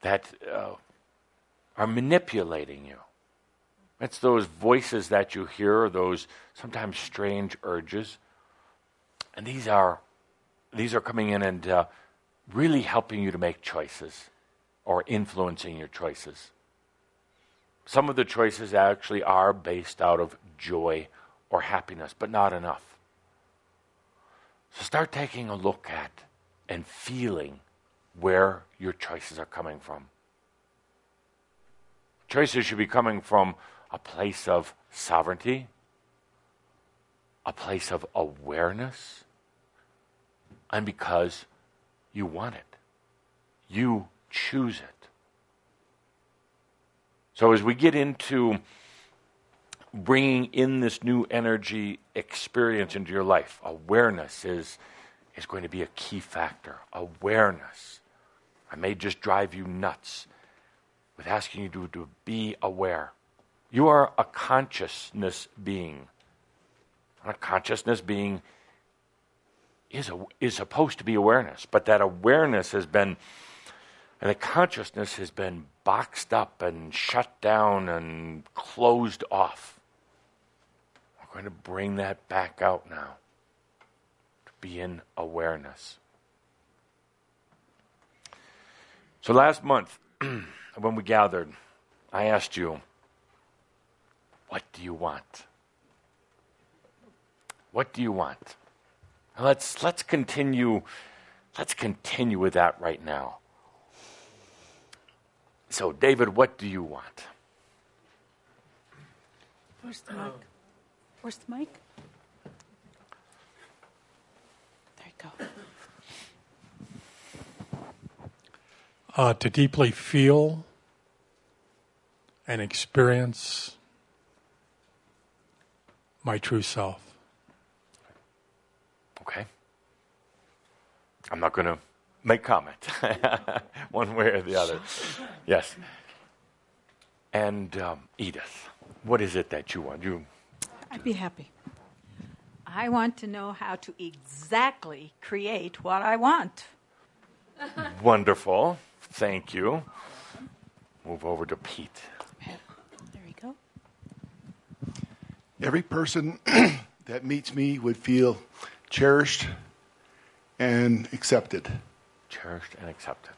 that uh, are manipulating you. It's those voices that you hear, those sometimes strange urges. And these are, these are coming in and uh, really helping you to make choices or influencing your choices. Some of the choices actually are based out of joy or happiness, but not enough. So start taking a look at and feeling where your choices are coming from. Choices should be coming from a place of sovereignty, a place of awareness, and because you want it. You choose it. So as we get into bringing in this new energy experience into your life, awareness is, is going to be a key factor. Awareness. I may just drive you nuts with asking you to, to be aware. You are a consciousness being. And a consciousness being is, a, is supposed to be awareness, but that awareness has been, and the consciousness has been boxed up and shut down and closed off. We're going to bring that back out now to be in awareness. So last month, when we gathered, I asked you, what do you want? What do you want? Let's let's continue let's continue with that right now. So David, what do you want? Mic? Where's the mic? There you go. uh, to deeply feel and experience my true self. Okay. I'm not going to make comment one way or the other. Yes. And um, Edith, what is it that you want? You I'd be happy. I want to know how to exactly create what I want. wonderful. Thank you. Move over to Pete. There you go. Every person that meets me would feel cherished and accepted. Cherished and accepted.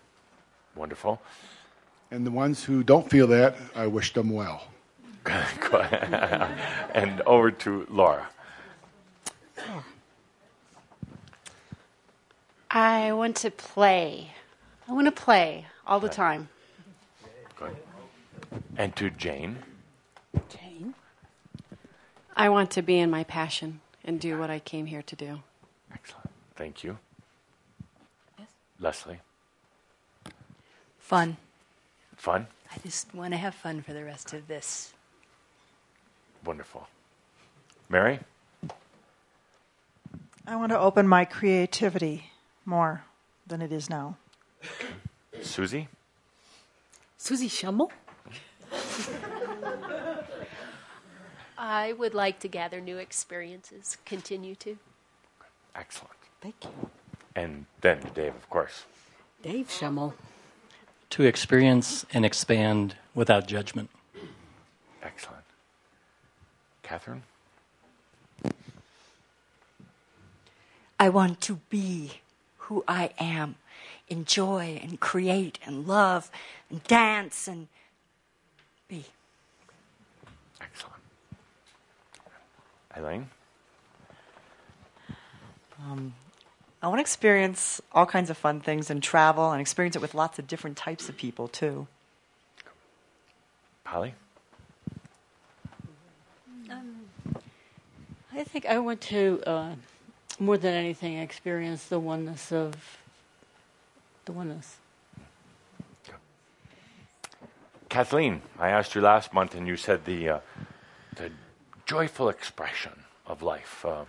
Wonderful. And the ones who don't feel that, I wish them well. Go ahead. and over to Laura. I want to play. I want to play all the time. Good. And to Jane. Jane. I want to be in my passion and do what I came here to do. Excellent. Thank you. Leslie. Fun. Fun? I just want to have fun for the rest of this. Wonderful. Mary? I want to open my creativity more than it is now. Susie? Susie Schummel? I would like to gather new experiences, continue to. Excellent. Thank you. And then Dave, of course. Dave Schummel. To experience and expand without judgment. Excellent. Catherine? I want to be who I am, enjoy and create and love and dance and be. Excellent. Elaine? Um, I want to experience all kinds of fun things and travel and experience it with lots of different types of people too. Polly? I think I want to, uh, more than anything, experience the oneness of the oneness. Kathleen, I asked you last month, and you said the, uh, the joyful expression of life, uh,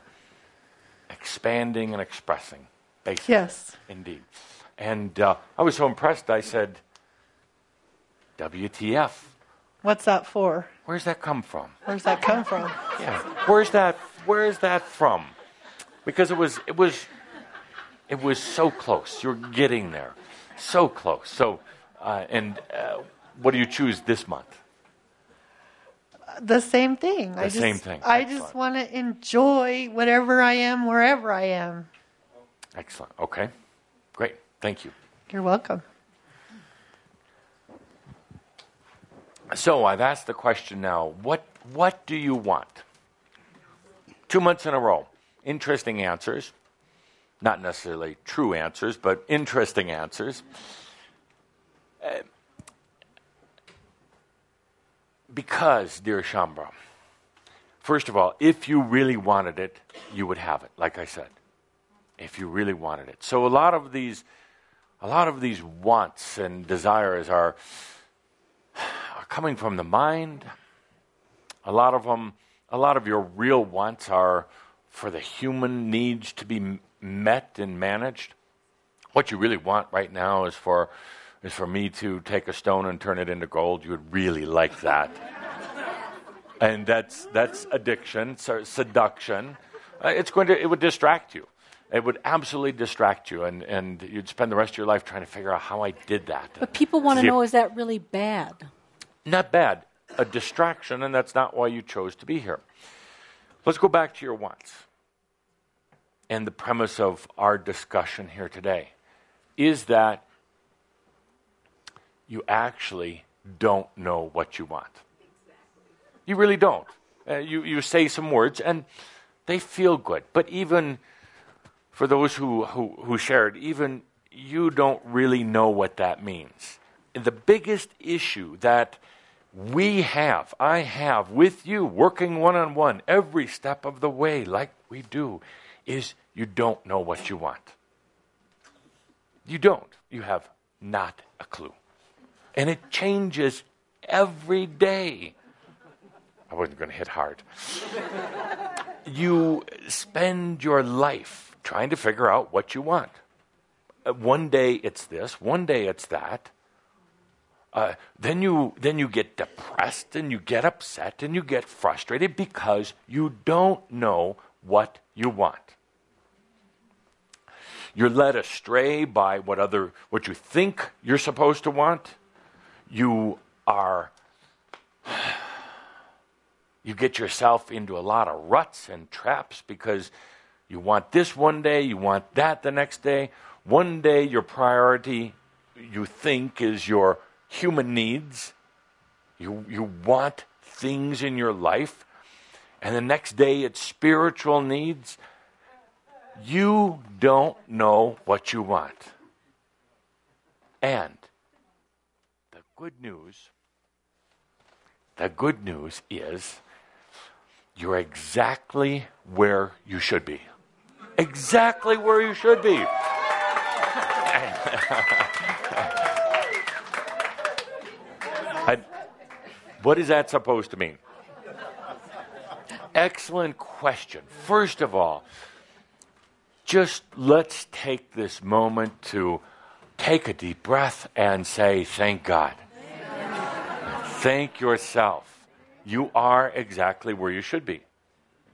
expanding and expressing, basically. Yes. Indeed. And uh, I was so impressed, I said, WTF? What's that for? Where's that come from? Where's that come from? Yeah. Where's that? Where is that from? Because it was, it was, it was so close. You're getting there, so close. So, uh, and uh, what do you choose this month? The same thing. The I just, same thing. I just want to enjoy whatever I am, wherever I am. Excellent. Okay. Great. Thank you. You're welcome. So I've asked the question now what, what do you want? Two months in a row. Interesting answers. Not necessarily true answers, but interesting answers. Uh, because, dear Shaumbra, first of all, if you really wanted it, you would have it, like I said. If you really wanted it. So a lot of these a lot of these wants and desires are, are coming from the mind. A lot of them, a lot of your real wants are for the human needs to be met and managed. What you really want right now is for is for me to take a stone and turn it into gold. You would really like that. and that's that's addiction, so seduction. Uh, it's going to it would distract you. It would absolutely distract you, and, and you'd spend the rest of your life trying to figure out how I did that. But people want to know is that really bad? Not bad. A distraction, and that's not why you chose to be here. Let's go back to your wants. And the premise of our discussion here today is that you actually don't know what you want. You really don't. Uh, you, you say some words, and they feel good. But even for those who, who, who shared, even you don't really know what that means. And the biggest issue that we have, I have with you, working one on one every step of the way, like we do, is you don't know what you want. You don't. You have not a clue. And it changes every day. I wasn't going to hit hard. you spend your life trying to figure out what you want. Uh, one day it's this, one day it's that. Uh, then you then you get depressed and you get upset and you get frustrated because you don't know what you want. You're led astray by what other what you think you're supposed to want. You are you get yourself into a lot of ruts and traps because you want this one day, you want that the next day. One day your priority you think is your human needs. You you want things in your life. And the next day it's spiritual needs. You don't know what you want. And the good news the good news is you're exactly where you should be. Exactly where you should be. I- what is that supposed to mean? Excellent question. First of all, just let's take this moment to take a deep breath and say, Thank God. Thank yourself. You are exactly where you should be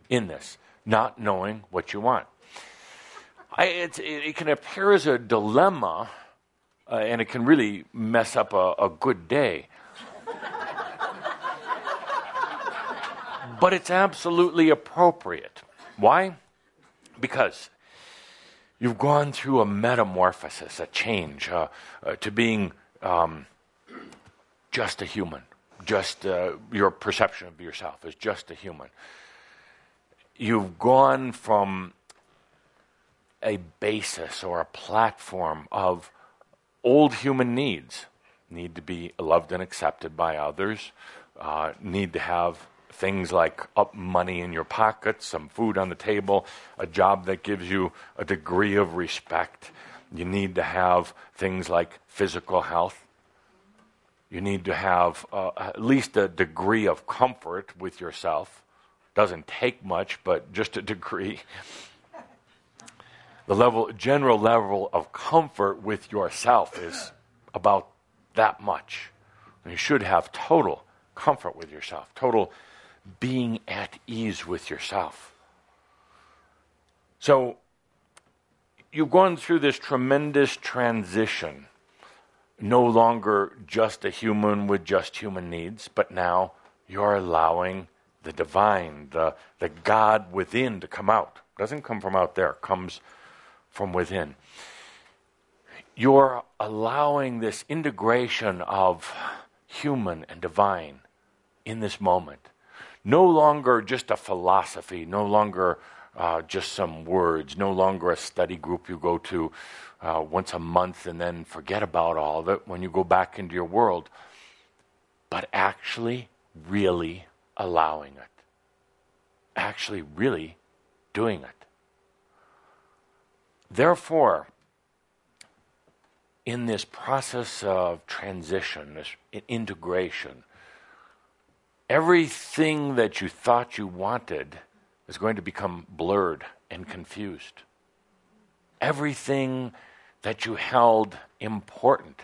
in this, not knowing what you want. I, it, it can appear as a dilemma, uh, and it can really mess up a, a good day. But it's absolutely appropriate. Why? Because you've gone through a metamorphosis, a change uh, uh, to being um, just a human. Just uh, your perception of yourself is just a human. You've gone from a basis or a platform of old human needs need to be loved and accepted by others, uh, need to have things like up money in your pocket, some food on the table, a job that gives you a degree of respect. You need to have things like physical health. You need to have uh, at least a degree of comfort with yourself. Doesn't take much, but just a degree. The level, general level of comfort with yourself is about that much. You should have total comfort with yourself, total being at ease with yourself. So, you've gone through this tremendous transition no longer just a human with just human needs, but now you're allowing the divine, the, the God within to come out. It Doesn't come from out there, comes from within. You're allowing this integration of human and divine in this moment. No longer just a philosophy, no longer uh, just some words, no longer a study group you go to uh, once a month and then forget about all of it when you go back into your world, but actually, really allowing it. Actually, really doing it. Therefore, in this process of transition, this integration, everything that you thought you wanted is going to become blurred and confused. Everything that you held important,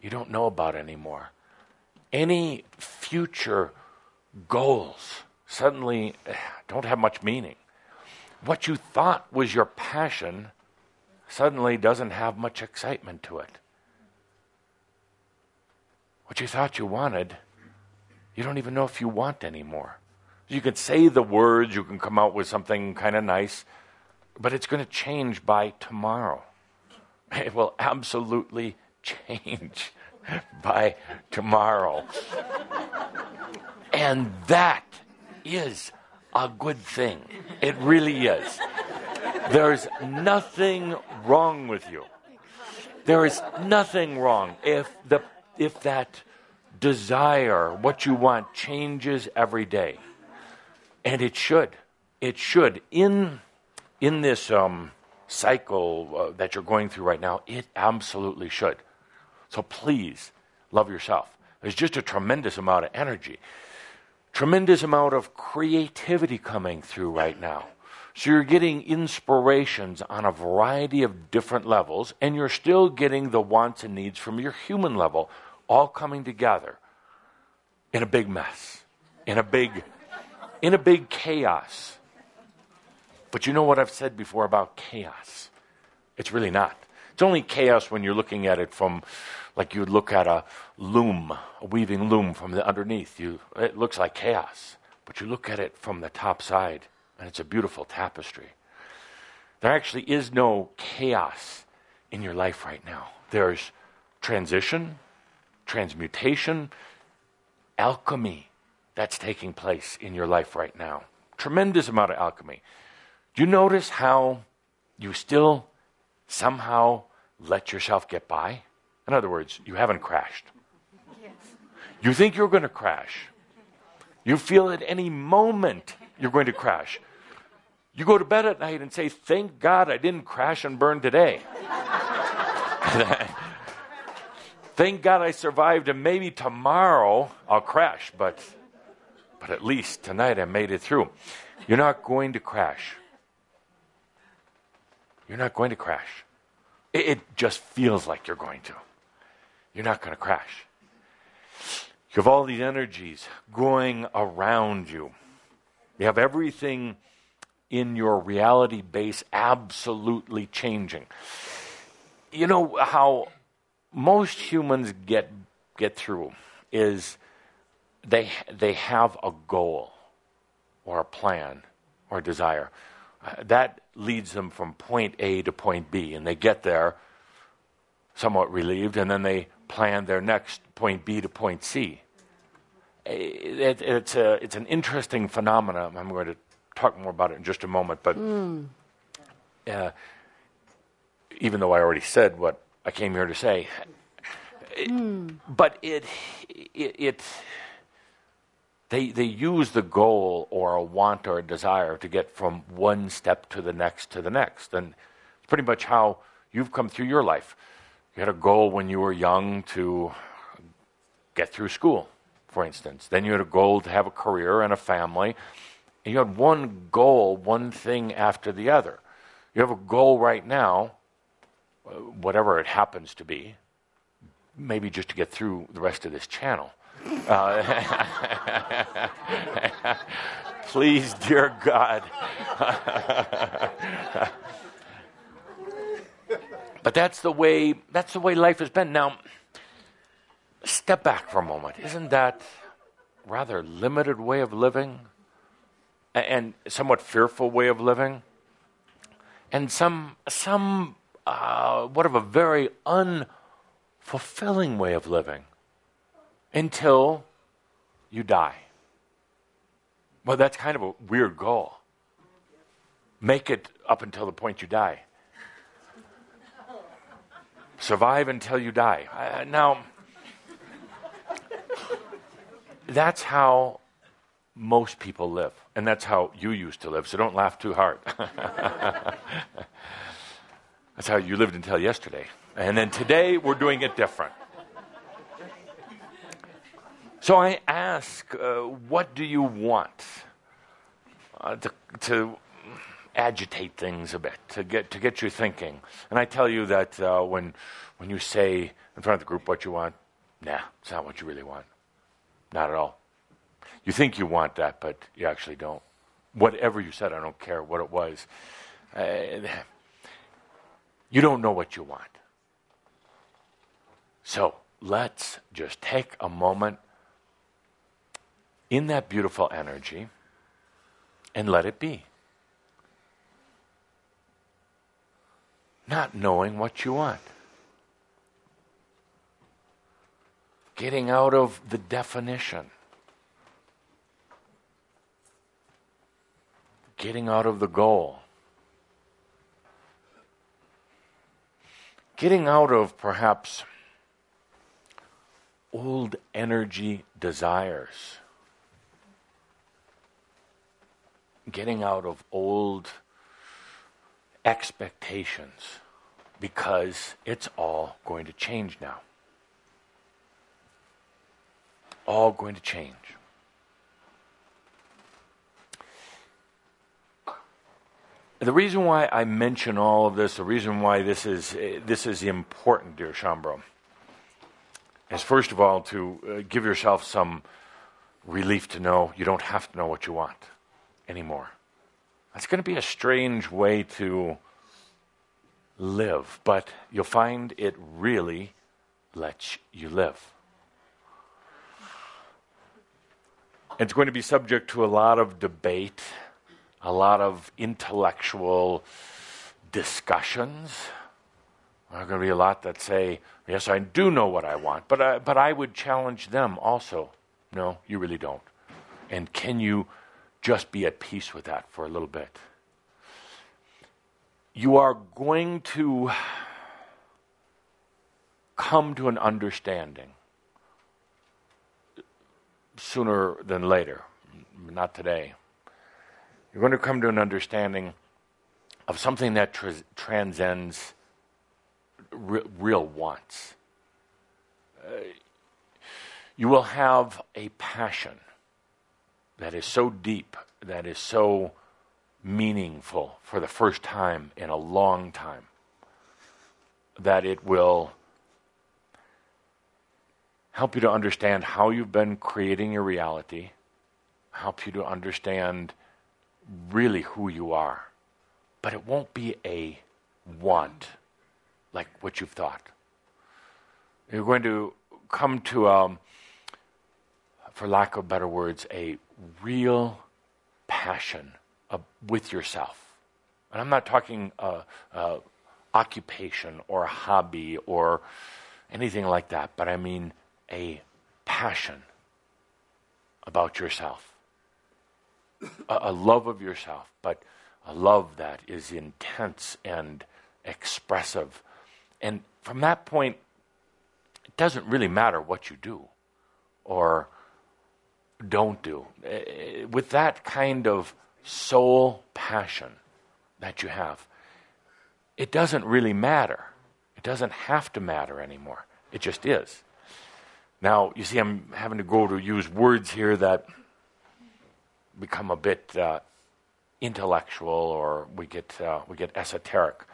you don't know about anymore. Any future goals suddenly eh, don't have much meaning. What you thought was your passion suddenly doesn't have much excitement to it. What you thought you wanted, you don't even know if you want anymore. You can say the words, you can come out with something kind of nice, but it's going to change by tomorrow. It will absolutely change by tomorrow. And that is a good thing. It really is. There's nothing wrong with you. There is nothing wrong if the if that desire, what you want, changes every day. And it should. It should. In in this um, cycle uh, that you're going through right now, it absolutely should. So please love yourself. There's just a tremendous amount of energy, tremendous amount of creativity coming through right now. So you're getting inspirations on a variety of different levels, and you're still getting the wants and needs from your human level all coming together in a big mess, in a big, in a big chaos. But you know what I've said before about chaos? It's really not. It's only chaos when you're looking at it from, like you would look at a loom, a weaving loom from the underneath. You, it looks like chaos. But you look at it from the top side, and it's a beautiful tapestry. There actually is no chaos in your life right now. There's transition, transmutation, alchemy that's taking place in your life right now. Tremendous amount of alchemy. Do you notice how you still somehow let yourself get by? In other words, you haven't crashed. Yes. You think you're going to crash. You feel at any moment you're going to crash. You go to bed at night and say, Thank God I didn't crash and burn today. Thank God I survived, and maybe tomorrow I'll crash, but, but at least tonight I made it through. You're not going to crash. You're not going to crash. It, it just feels like you're going to. You're not going to crash. You have all these energies going around you. You have everything in your reality base absolutely changing. You know how most humans get get through is they they have a goal or a plan or a desire. Uh, that leads them from point A to point B, and they get there somewhat relieved, and then they plan their next point B to point C. It, it, it's, a, it's an interesting phenomenon. I'm going to talk more about it in just a moment, but mm. uh, even though I already said what I came here to say, mm. but it, it, it they, they use the goal or a want or a desire to get from one step to the next to the next. And it's pretty much how you've come through your life. You had a goal when you were young to get through school, for instance. Then you had a goal to have a career and a family. And you had one goal, one thing after the other. You have a goal right now, whatever it happens to be, maybe just to get through the rest of this channel. Uh, please, dear God. but But that's the way that's the way life has been. Now, step back for a moment. Isn't that rather limited way of living? And somewhat fearful way of living? And some some uh, what of a very unfulfilling way of living until you die. Well, that's kind of a weird goal. Make it up until the point you die. Survive until you die. Uh, now, that's how most people live. And that's how you used to live, so don't laugh too hard. that's how you lived until yesterday. And then today, we're doing it different. So I ask, uh, what do you want uh, to, to, agitate things a bit, to get, to get you thinking? And I tell you that uh, when, when you say in front of the group what you want, nah, it's not what you really want. Not at all. You think you want that, but you actually don't. Whatever you said, I don't care what it was. Uh, you don't know what you want. So let's just take a moment in that beautiful energy and let it be. Not knowing what you want. Getting out of the definition. Getting out of the goal. Getting out of perhaps old energy desires getting out of old expectations because it's all going to change now. All going to change. The reason why I mention all of this, the reason why this is this is important, dear Shaumbra, is first of all to uh, give yourself some relief to know you don't have to know what you want anymore. That's going to be a strange way to live, but you'll find it really lets you live. It's going to be subject to a lot of debate, a lot of intellectual discussions. There are going to be a lot that say, Yes, I do know what I want, but I, but I would challenge them also. No, you really don't. And can you just be at peace with that for a little bit. You are going to come to an understanding sooner than later, not today. You're going to come to an understanding of something that transcends re- real wants. Uh, you will have a passion that is so deep, that is so meaningful for the first time in a long time, that it will help you to understand how you've been creating your reality, help you to understand really who you are. But it won't be a want like what you've thought. You're going to come to, um, for lack of better words, a real passion uh, with yourself. And I'm not talking uh, uh, occupation or a hobby or anything like that, but I mean a passion about yourself, a, a love of yourself, but a love that is intense and expressive. And from that point, it doesn't really matter what you do or don't do. Uh, with that kind of soul passion that you have, it doesn't really matter. It doesn't have to matter anymore. It just is. Now, you see, I'm having to go to use words here that become a bit uh, intellectual or we get, uh, we get esoteric.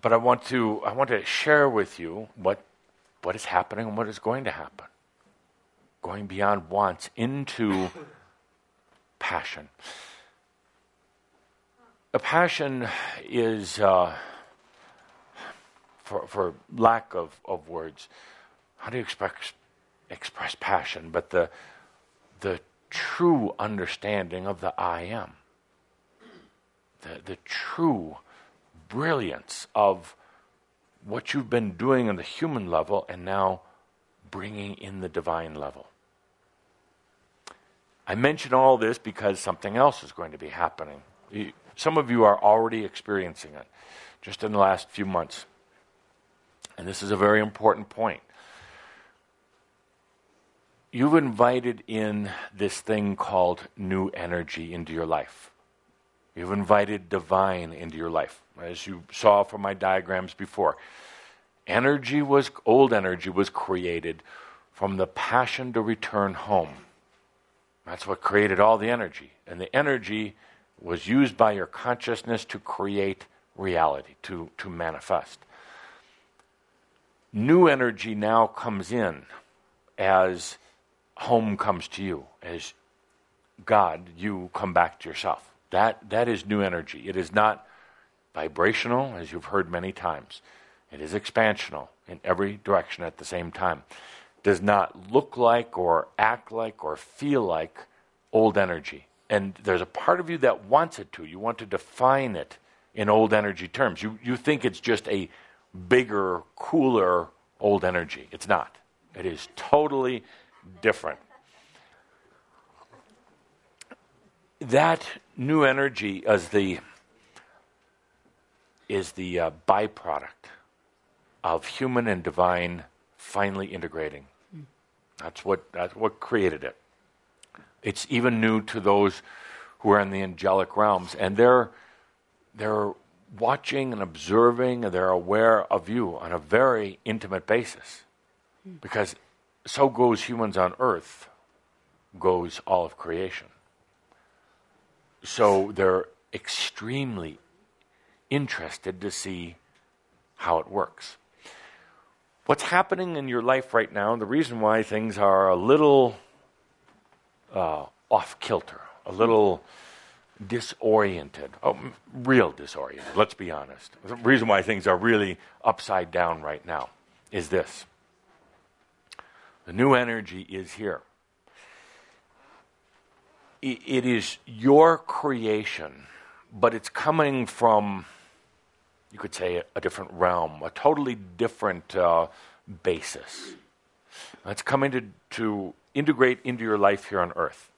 But I want to, I want to share with you what, what is happening and what is going to happen. Going beyond wants into passion. a passion is, uh, for, for lack of, of words, how do you express, express passion? But the, the true understanding of the I am, the, the true brilliance of what you've been doing on the human level and now bringing in the divine level. I mention all this because something else is going to be happening. Some of you are already experiencing it just in the last few months. And this is a very important point. You've invited in this thing called new energy into your life. You've invited divine into your life. As you saw from my diagrams before, energy was, old energy was created from the passion to return home. That's what created all the energy. And the energy was used by your consciousness to create reality, to, to manifest. New energy now comes in as home comes to you, as God, you come back to yourself. That, that is new energy. It is not vibrational, as you've heard many times. It is expansional in every direction at the same time. Does not look like or act like or feel like old energy. And there's a part of you that wants it to. You want to define it in old energy terms. You, you think it's just a bigger, cooler old energy. It's not. It is totally different. That new energy is the is the uh, byproduct of human and divine finally integrating. That's what that's what created it. It's even new to those who are in the angelic realms, and they're they're watching and observing, and they're aware of you on a very intimate basis, because so goes humans on earth, goes all of creation. So they're extremely interested to see how it works. What's happening in your life right now, the reason why things are a little uh, off kilter, a little disoriented, oh, real disoriented, let's be honest. The reason why things are really upside down right now is this the new energy is here. It is your creation, but it's coming from, you could say, a different realm, a totally different uh, basis. It's coming to, to integrate into your life here on earth.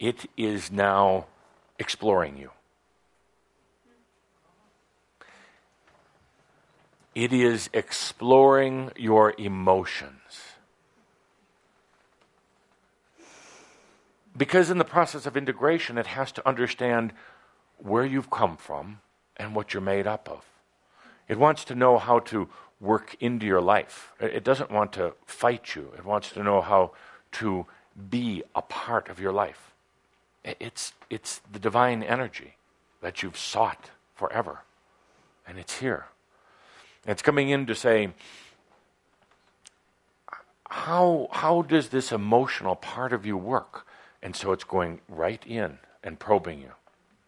It is now exploring you. It is exploring your emotions. Because in the process of integration, it has to understand where you've come from and what you're made up of. It wants to know how to work into your life. It doesn't want to fight you, it wants to know how to be a part of your life. It's, it's the divine energy that you've sought forever, and it's here. It's coming in to say, how, how does this emotional part of you work? And so it's going right in and probing you.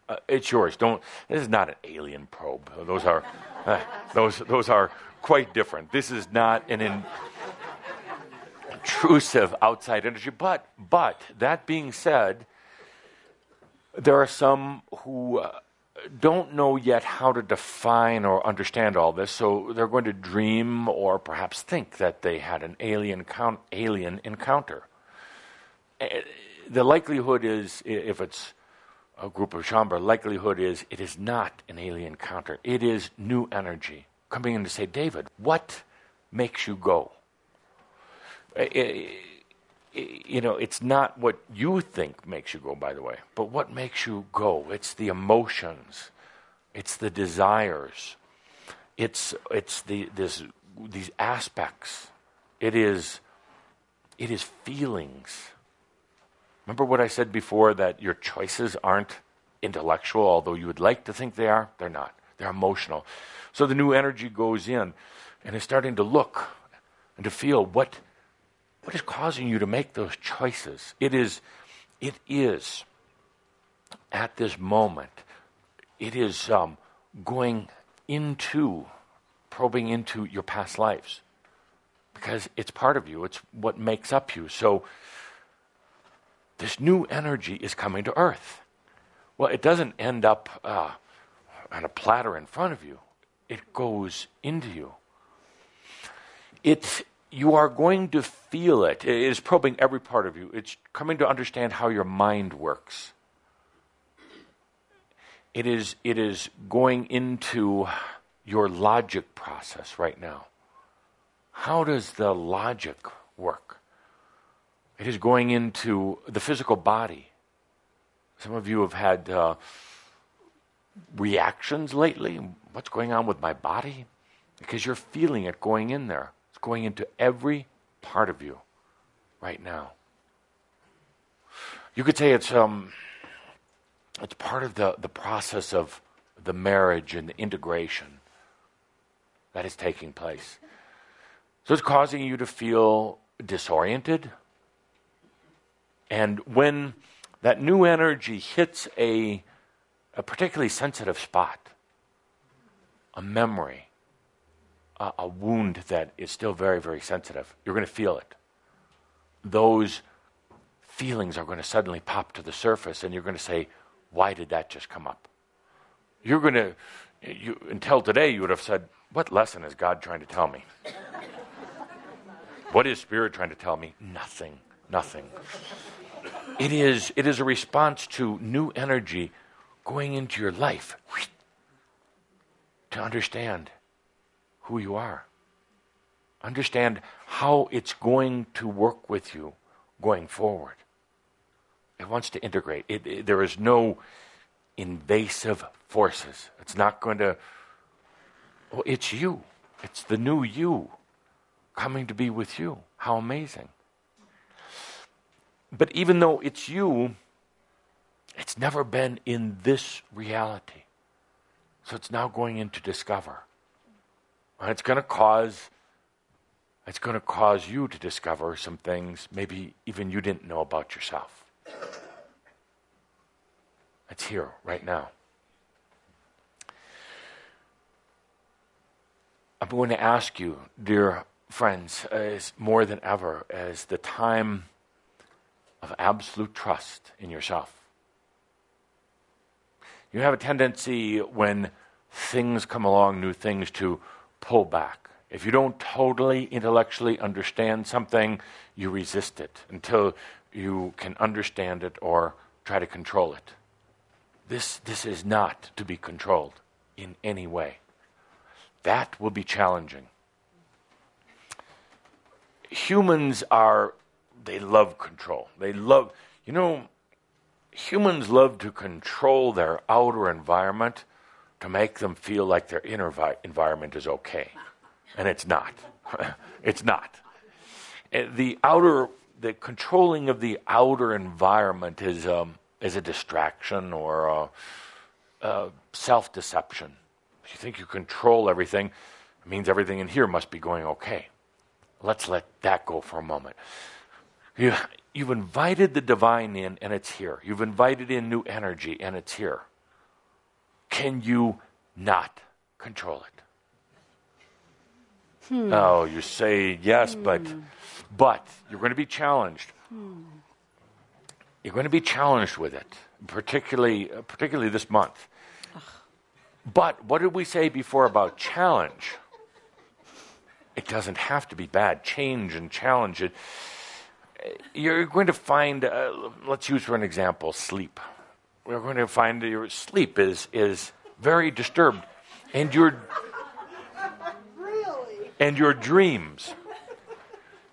Uh, it's yours. Don't. This is not an alien probe. Those are, uh, those those are quite different. This is not an in, intrusive outside energy. But, but, that being said, there are some who uh, don't know yet how to define or understand all this, so they're going to dream or perhaps think that they had an alien, count, alien encounter. The likelihood is, if it's a group of Shaumbra, likelihood is it is not an alien encounter. It is new energy coming in to say, David, what makes you go? you know, it's not what you think makes you go, by the way, but what makes you go. It's the emotions, it's the desires, it's it's the this these aspects. It is it is feelings. Remember what I said before that your choices aren't intellectual, although you would like to think they are. They're not. They're emotional. So the new energy goes in and is starting to look and to feel what what is causing you to make those choices? It is, it is at this moment it is um, going into, probing into your past lives because it's part of you, it's what makes up you. So, this new energy is coming to earth. Well, it doesn't end up uh, on a platter in front of you, it goes into you. It's, you are going to feel it. It is probing every part of you. It's coming to understand how your mind works. It is, it is going into your logic process right now. How does the logic work? It is going into the physical body. Some of you have had uh, reactions lately. What's going on with my body? Because you're feeling it going in there. It's going into every part of you right now. You could say it's um, it's part of the, the process of the marriage and the integration that is taking place. So it's causing you to feel disoriented. And when that new energy hits a, a particularly sensitive spot, a memory, a, a wound that is still very, very sensitive, you're going to feel it. Those feelings are going to suddenly pop to the surface, and you're going to say, Why did that just come up? You're going to, you, until today, you would have said, What lesson is God trying to tell me? What is Spirit trying to tell me? Nothing. Nothing. It is, it is a response to new energy going into your life to understand who you are. Understand how it's going to work with you going forward. It wants to integrate. It, it, there is no invasive forces. It's not going to. oh, it's you. It's the new you coming to be with you. How amazing. But even though it's you, it's never been in this reality. So it's now going in to discover. And it's going to cause it's going to cause you to discover some things maybe even you didn't know about yourself. It's here right now. I'm going to ask you, dear friends, is more than ever as the time of absolute trust in yourself. You have a tendency when things come along, new things, to pull back. If you don't totally intellectually understand something, you resist it until you can understand it or try to control it. This, this is not to be controlled in any way. That will be challenging humans are, they love control. They love, you know, humans love to control their outer environment to make them feel like their inner vi- environment is okay. And it's not. it's not. Uh, the outer, the controlling of the outer environment is, um, is a distraction or a, a self deception. If you think you control everything, it means everything in here must be going okay. Let's let that go for a moment. You, you've invited the divine in, and it's here. You've invited in new energy, and it's here. Can you not control it? Hmm. Oh, you say yes, hmm. but but you're going to be challenged. Hmm. You're going to be challenged with it, particularly uh, particularly this month. Ugh. But what did we say before about challenge? It doesn't have to be bad. Change and challenge it. You're going to find, uh, let's use for an example, sleep. We're going to find your sleep is, is very disturbed. And your, really? and your dreams.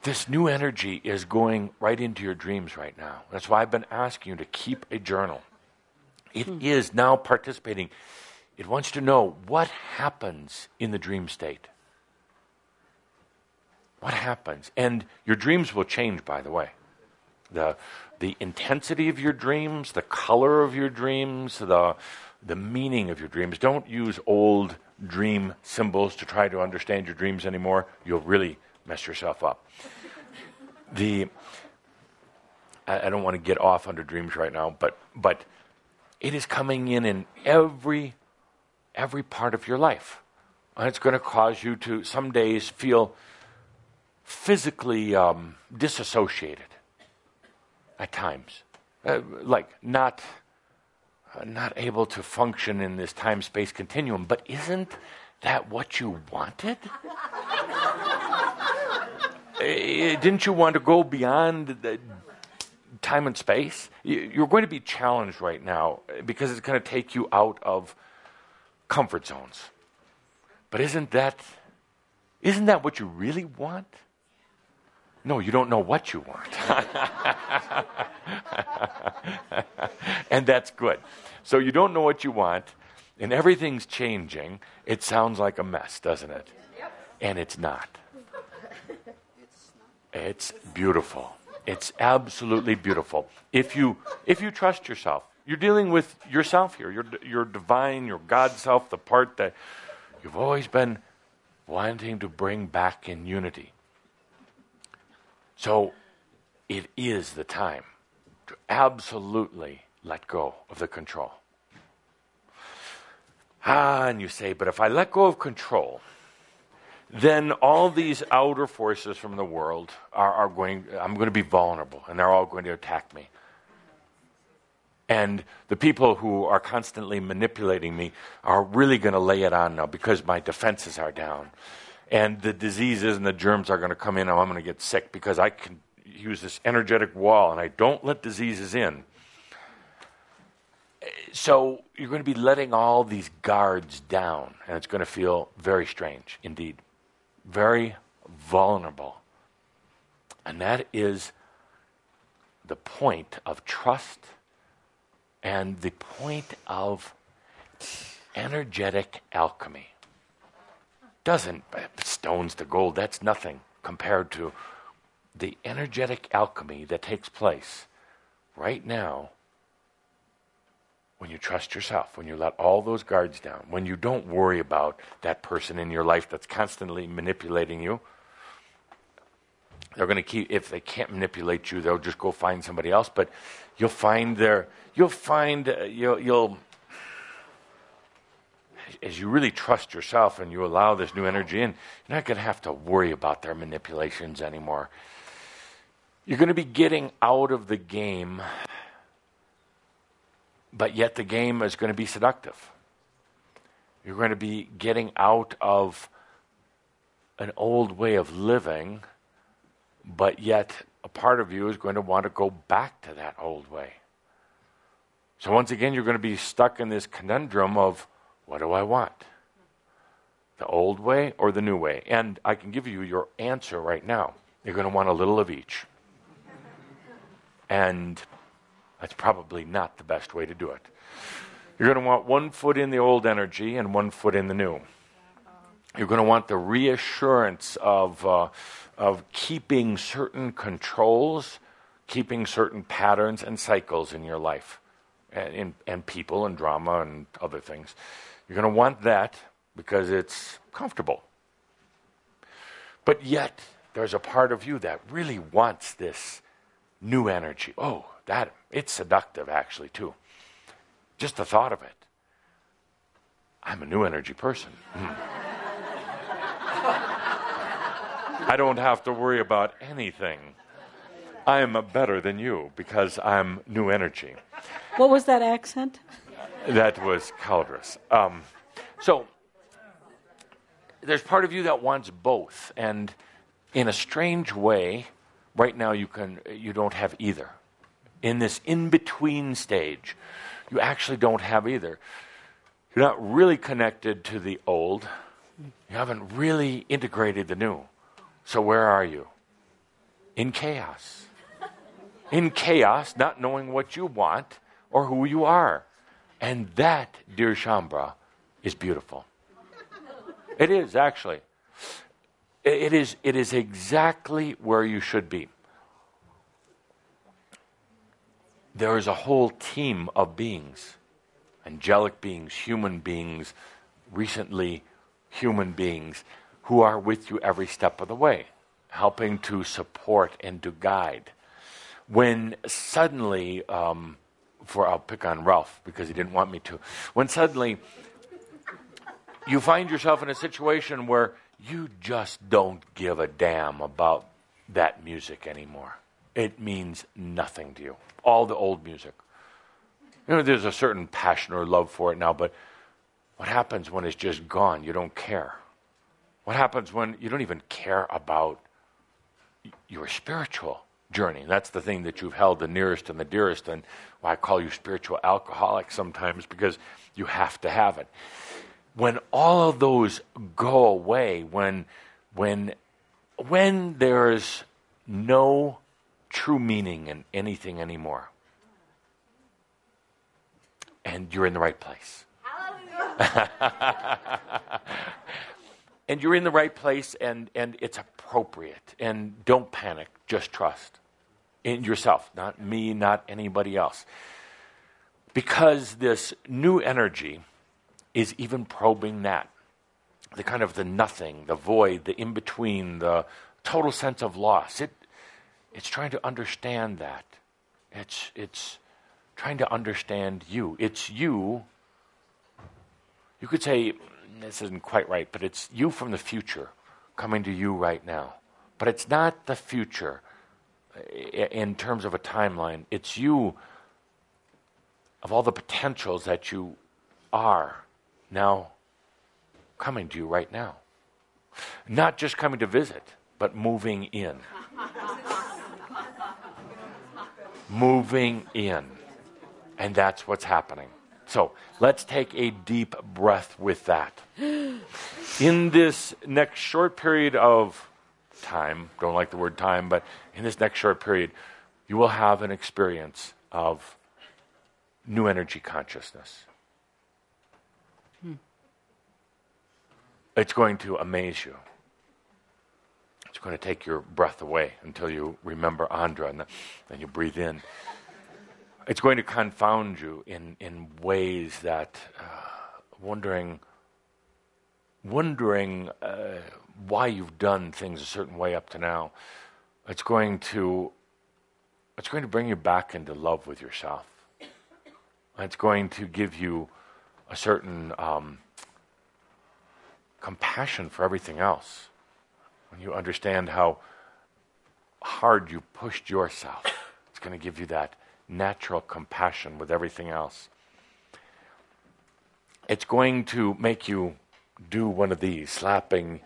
This new energy is going right into your dreams right now. That's why I've been asking you to keep a journal. It hmm. is now participating. It wants to know what happens in the dream state. What happens? And your dreams will change, by the way. The, the intensity of your dreams, the color of your dreams, the, the meaning of your dreams. Don't use old dream symbols to try to understand your dreams anymore. You'll really mess yourself up. The, I, I don't want to get off under dreams right now, but, but it is coming in in every every part of your life. And it's going to cause you to some days feel physically um, disassociated at times, uh, like not uh, not able to function in this time space continuum. But isn't that what you wanted? Uh, didn't you want to go beyond time and space? You're going to be challenged right now because it's going to take you out of comfort zones. But isn't that isn't that what you really want? No, you don't know what you want. and that's good. So you don't know what you want, and everything's changing. It sounds like a mess, doesn't it? Yep. And it's not. It's beautiful. It's absolutely beautiful. If you if you trust yourself, you're dealing with yourself here. Your your divine, your God self, the part that you've always been wanting to bring back in unity. So it is the time to absolutely let go of the control. Ah, and you say, but if I let go of control, then all these outer forces from the world are, are going, I'm going to be vulnerable and they're all going to attack me. And the people who are constantly manipulating me are really going to lay it on now because my defenses are down. And the diseases and the germs are going to come in and I'm going to get sick because I can use this energetic wall and I don't let diseases in. So you're going to be letting all these guards down and it's going to feel very strange indeed very vulnerable. And that is the point of trust and the point of energetic alchemy. Doesn't stones to gold, that's nothing compared to the energetic alchemy that takes place right now when you trust yourself, when you let all those guards down, when you don't worry about that person in your life that's constantly manipulating you, they're going to keep, if they can't manipulate you, they'll just go find somebody else. But you'll find their, you'll find, uh, you'll, you'll, as you really trust yourself and you allow this new energy in, you're not going to have to worry about their manipulations anymore. You're going to be getting out of the game but yet the game is going to be seductive. You're going to be getting out of an old way of living, but yet a part of you is going to want to go back to that old way. So once again, you're going to be stuck in this conundrum of what do I want? The old way or the new way? And I can give you your answer right now. You're going to want a little of each. And that's probably not the best way to do it. You're going to want one foot in the old energy and one foot in the new. You're going to want the reassurance of, uh, of keeping certain controls, keeping certain patterns and cycles in your life, and, and people and drama and other things. You're going to want that because it's comfortable. But yet, there's a part of you that really wants this new energy. Oh, that it's seductive actually too. Just the thought of it. I'm a new energy person. Mm. I don't have to worry about anything. I am better than you because I'm new energy. What was that accent? That was Cauldre's. Um, so there's part of you that wants both, and in a strange way, right now you can you don't have either in this in between stage, you actually don't have either. You're not really connected to the old, you haven't really integrated the new. So, where are you? In chaos. In chaos, not knowing what you want or who you are. And that, dear Shaumbra, is beautiful. It is, actually. It is, it is exactly where you should be. there is a whole team of beings angelic beings, human beings, recently human beings who are with you every step of the way, helping to support and to guide. When suddenly um, for I'll pick on Ralph because he didn't want me to. When suddenly you find yourself in a situation where you just don't give a damn about that music anymore. It means nothing to you. All the old music. You know, there's a certain passion or love for it now, but what happens when it's just gone? You don't care. What happens when you don't even care about your spiritual journey? And That's the thing that you've held the nearest and the dearest, and why I call you spiritual alcoholic sometimes because you have to have it. When all of those go away, when when when there's no true meaning in anything anymore, and you're in the right place. and you're in the right place and, and it's appropriate. And don't panic, just trust in yourself, not me, not anybody else. Because this new energy is even probing that. The kind of the nothing, the void, the in between, the total sense of loss. It, it's trying to understand that. It's, it's trying to understand you. It's you you could say, this isn't quite right, but it's you from the future coming to you right now. But it's not the future eh, eh, in terms of a timeline. It's you of all the potentials that you are now coming to you right now. Not just coming to visit, but moving in. moving in. And that's what's happening. So let's take a deep breath with that. In this next short period of time, don't like the word time, but in this next short period, you will have an experience of new energy consciousness. Hmm. It's going to amaze you. It's going to take your breath away until you remember Andra and then you breathe in it's going to confound you in, in ways that uh, wondering wondering uh, why you've done things a certain way up to now. It's going to it's going to bring you back into love with yourself. It's going to give you a certain um, compassion for everything else. When you understand how hard you pushed yourself, it's going to give you that natural compassion with everything else. It's going to make you do one of these, slapping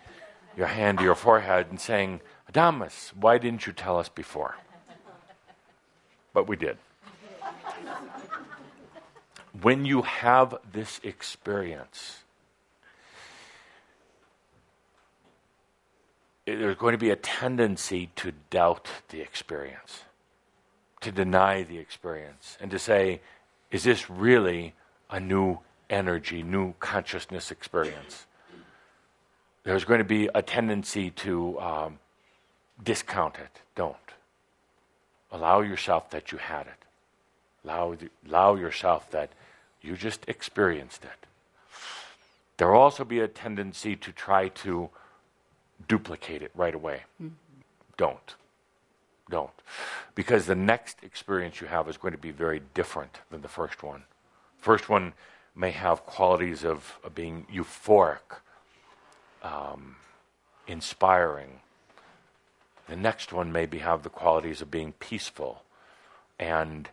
your hand to your forehead and saying, Adamus, why didn't you tell us before? But we did. when you have this experience, there's going to be a tendency to doubt the experience to deny the experience and to say, is this really a new energy, new consciousness experience? There's going to be a tendency to um, discount it. Don't. Allow yourself that you had it. Allow, allow yourself that you just experienced it. There will also be a tendency to try to duplicate it right away. Mm-hmm. Don't don't. Because the next experience you have is going to be very different than the first one. First one may have qualities of, of being euphoric, um, inspiring. The next one maybe have the qualities of being peaceful and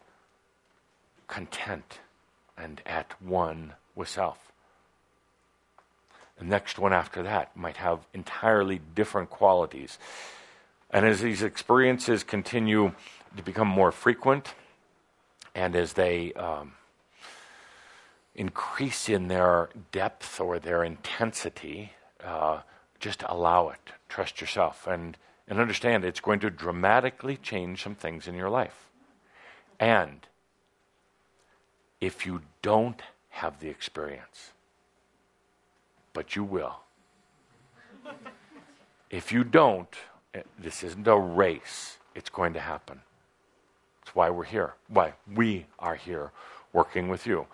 content and at one with self. The next one after that might have entirely different qualities. And as these experiences continue to become more frequent, and as they um, increase in their depth or their intensity, uh, just allow it. Trust yourself and, and understand it's going to dramatically change some things in your life. And if you don't have the experience, but you will, if you don't, Eh, this isn't a race. It's going to happen. That's why we're here. Why we are here working with you.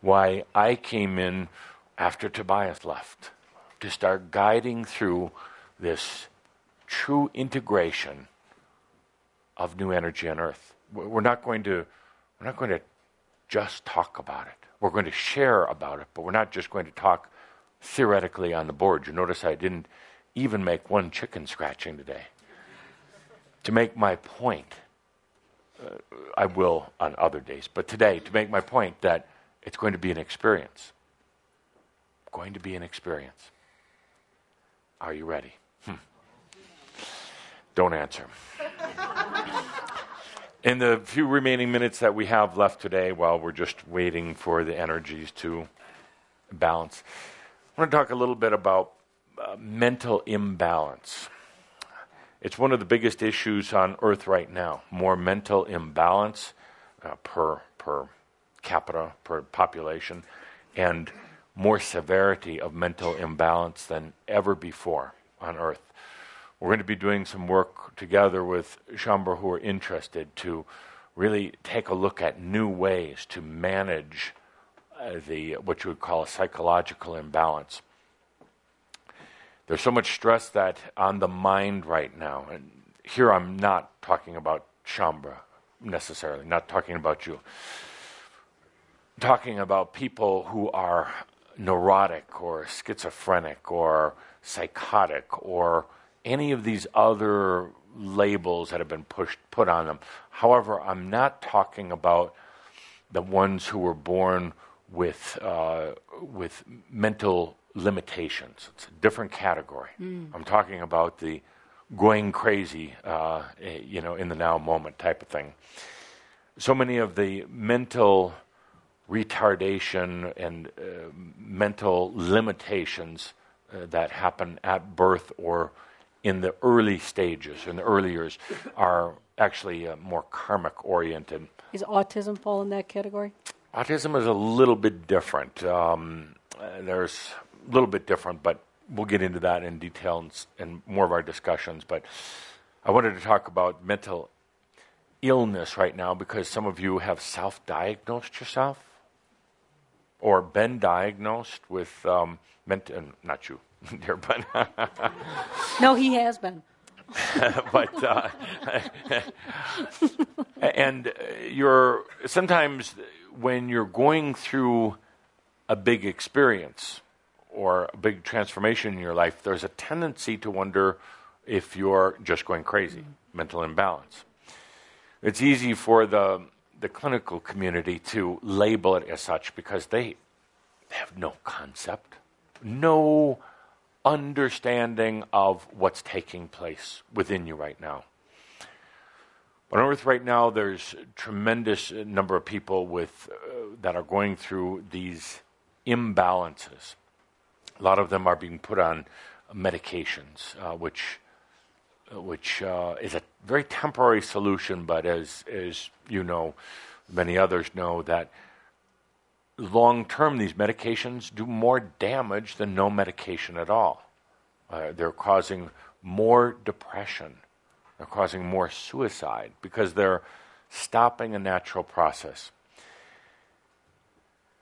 Why I came in after Tobias left to start guiding through this true integration of new energy on earth. We're not going to we're not going to just talk about it. We're going to share about it, but we're not just going to talk theoretically on the board. You notice I didn't even make one chicken scratching today. to make my point, uh, I will on other days, but today, to make my point that it's going to be an experience. Going to be an experience. Are you ready? Hmm. Don't answer. In the few remaining minutes that we have left today, while we're just waiting for the energies to balance, I want to talk a little bit about uh, mental imbalance. It's one of the biggest issues on Earth right now. More mental imbalance uh, per per capita per population, and more severity of mental imbalance than ever before on Earth. We're going to be doing some work together with Shaumbra who are interested to really take a look at new ways to manage uh, the what you would call a psychological imbalance. There's so much stress that on the mind right now, and here I'm not talking about Shaumbra necessarily, not talking about you. I'm talking about people who are neurotic or schizophrenic or psychotic or any of these other labels that have been pushed put on them. However, I'm not talking about the ones who were born with uh, with mental limitations. It's a different category. Mm. I'm talking about the going crazy, uh, eh, you know, in the now moment type of thing. So many of the mental retardation and uh, mental limitations uh, that happen at birth or in the early stages, in the early years, are actually uh, more karmic oriented. Is autism fall in that category? Autism is a little bit different. Um, uh, there's little bit different, but we'll get into that in detail in, in more of our discussions. But I wanted to talk about mental illness right now because some of you have self diagnosed yourself or been diagnosed with um, mental, uh, not you, dear, but No, he has been. but uh, and uh, you're sometimes when you're going through a big experience or a big transformation in your life, there's a tendency to wonder if you're just going crazy, mental imbalance. It's easy for the the clinical community to label it as such because they have no concept, no understanding of what's taking place within you right now. On Earth right now, there's a tremendous number of people with uh, that are going through these imbalances. A lot of them are being put on medications, uh, which which uh, is a very temporary solution, but as as you know, many others know that long term these medications do more damage than no medication at all. Uh, they're causing more depression. They're causing more suicide because they're stopping a natural process.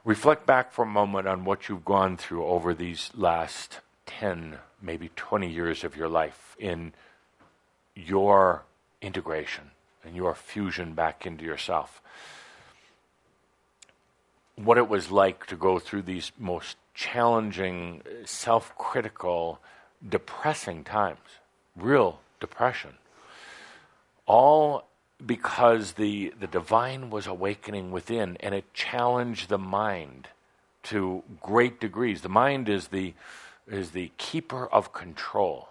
Reflect back for a moment on what you've gone through over these last 10, maybe 20 years of your life in your integration and your fusion back into yourself. What it was like to go through these most challenging, self critical, depressing times, real depression. All because the, the divine was awakening within and it challenged the mind to great degrees. The mind is the, is the keeper of control,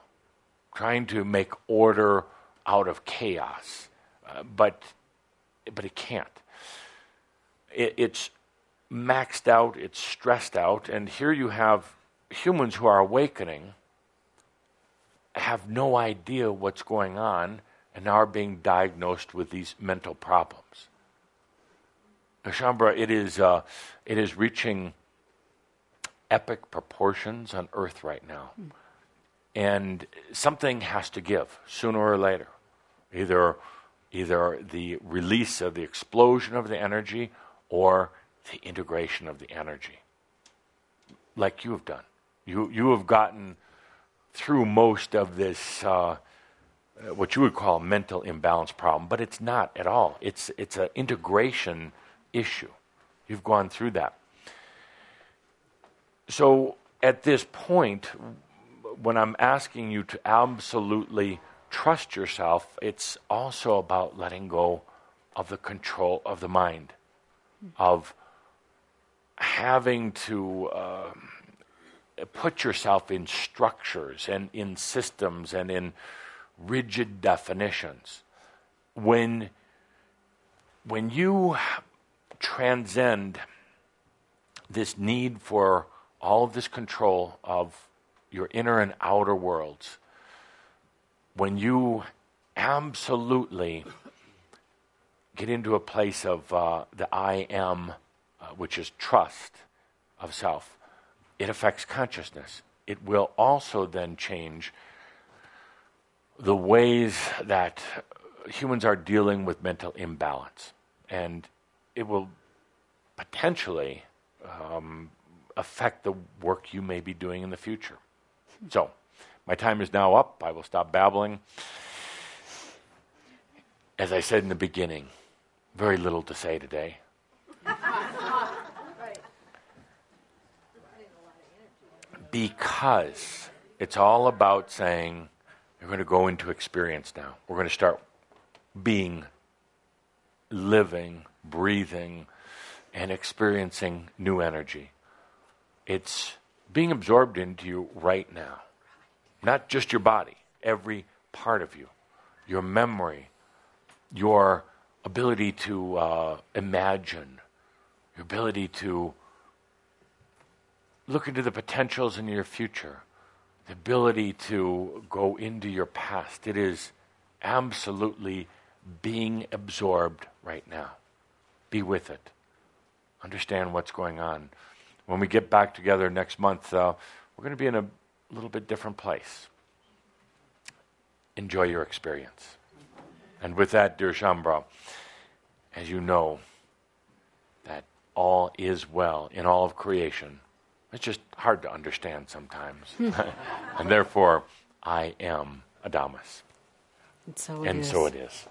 trying to make order out of chaos, uh, but, but it can't. It, it's maxed out, it's stressed out, and here you have humans who are awakening, have no idea what's going on, and now are being diagnosed with these mental problems. Now, Shaumbra, it is, uh, it is reaching epic proportions on Earth right now. And something has to give sooner or later. Either, either the release of the explosion of the energy or the integration of the energy. Like you have done. You, you have gotten through most of this, uh, what you would call a mental imbalance problem, but it's not at all. It's, it's an integration issue. You've gone through that. So at this point, when I'm asking you to absolutely trust yourself, it's also about letting go of the control of the mind, of having to uh, put yourself in structures and in systems and in rigid definitions. When, when you transcend this need for all of this control of your inner and outer worlds, when you absolutely get into a place of uh, the I am, uh, which is trust of self, it affects consciousness. It will also then change the ways that humans are dealing with mental imbalance. And it will potentially um, affect the work you may be doing in the future. So, my time is now up. I will stop babbling. As I said in the beginning, very little to say today. because it's all about saying, you're going to go into experience now. We're going to start being, living, breathing, and experiencing new energy. It's being absorbed into you right now. Not just your body, every part of you, your memory, your ability to uh, imagine, your ability to look into the potentials in your future, the ability to go into your past. It is absolutely being absorbed right now. Be with it. Understand what's going on. When we get back together next month, uh, we're going to be in a little bit different place. Enjoy your experience. And with that, dear Shaumbra, as you know, that all is well in all of creation. It's just hard to understand sometimes. Hmm. and therefore, I am Adamus. And so it and is. so it is.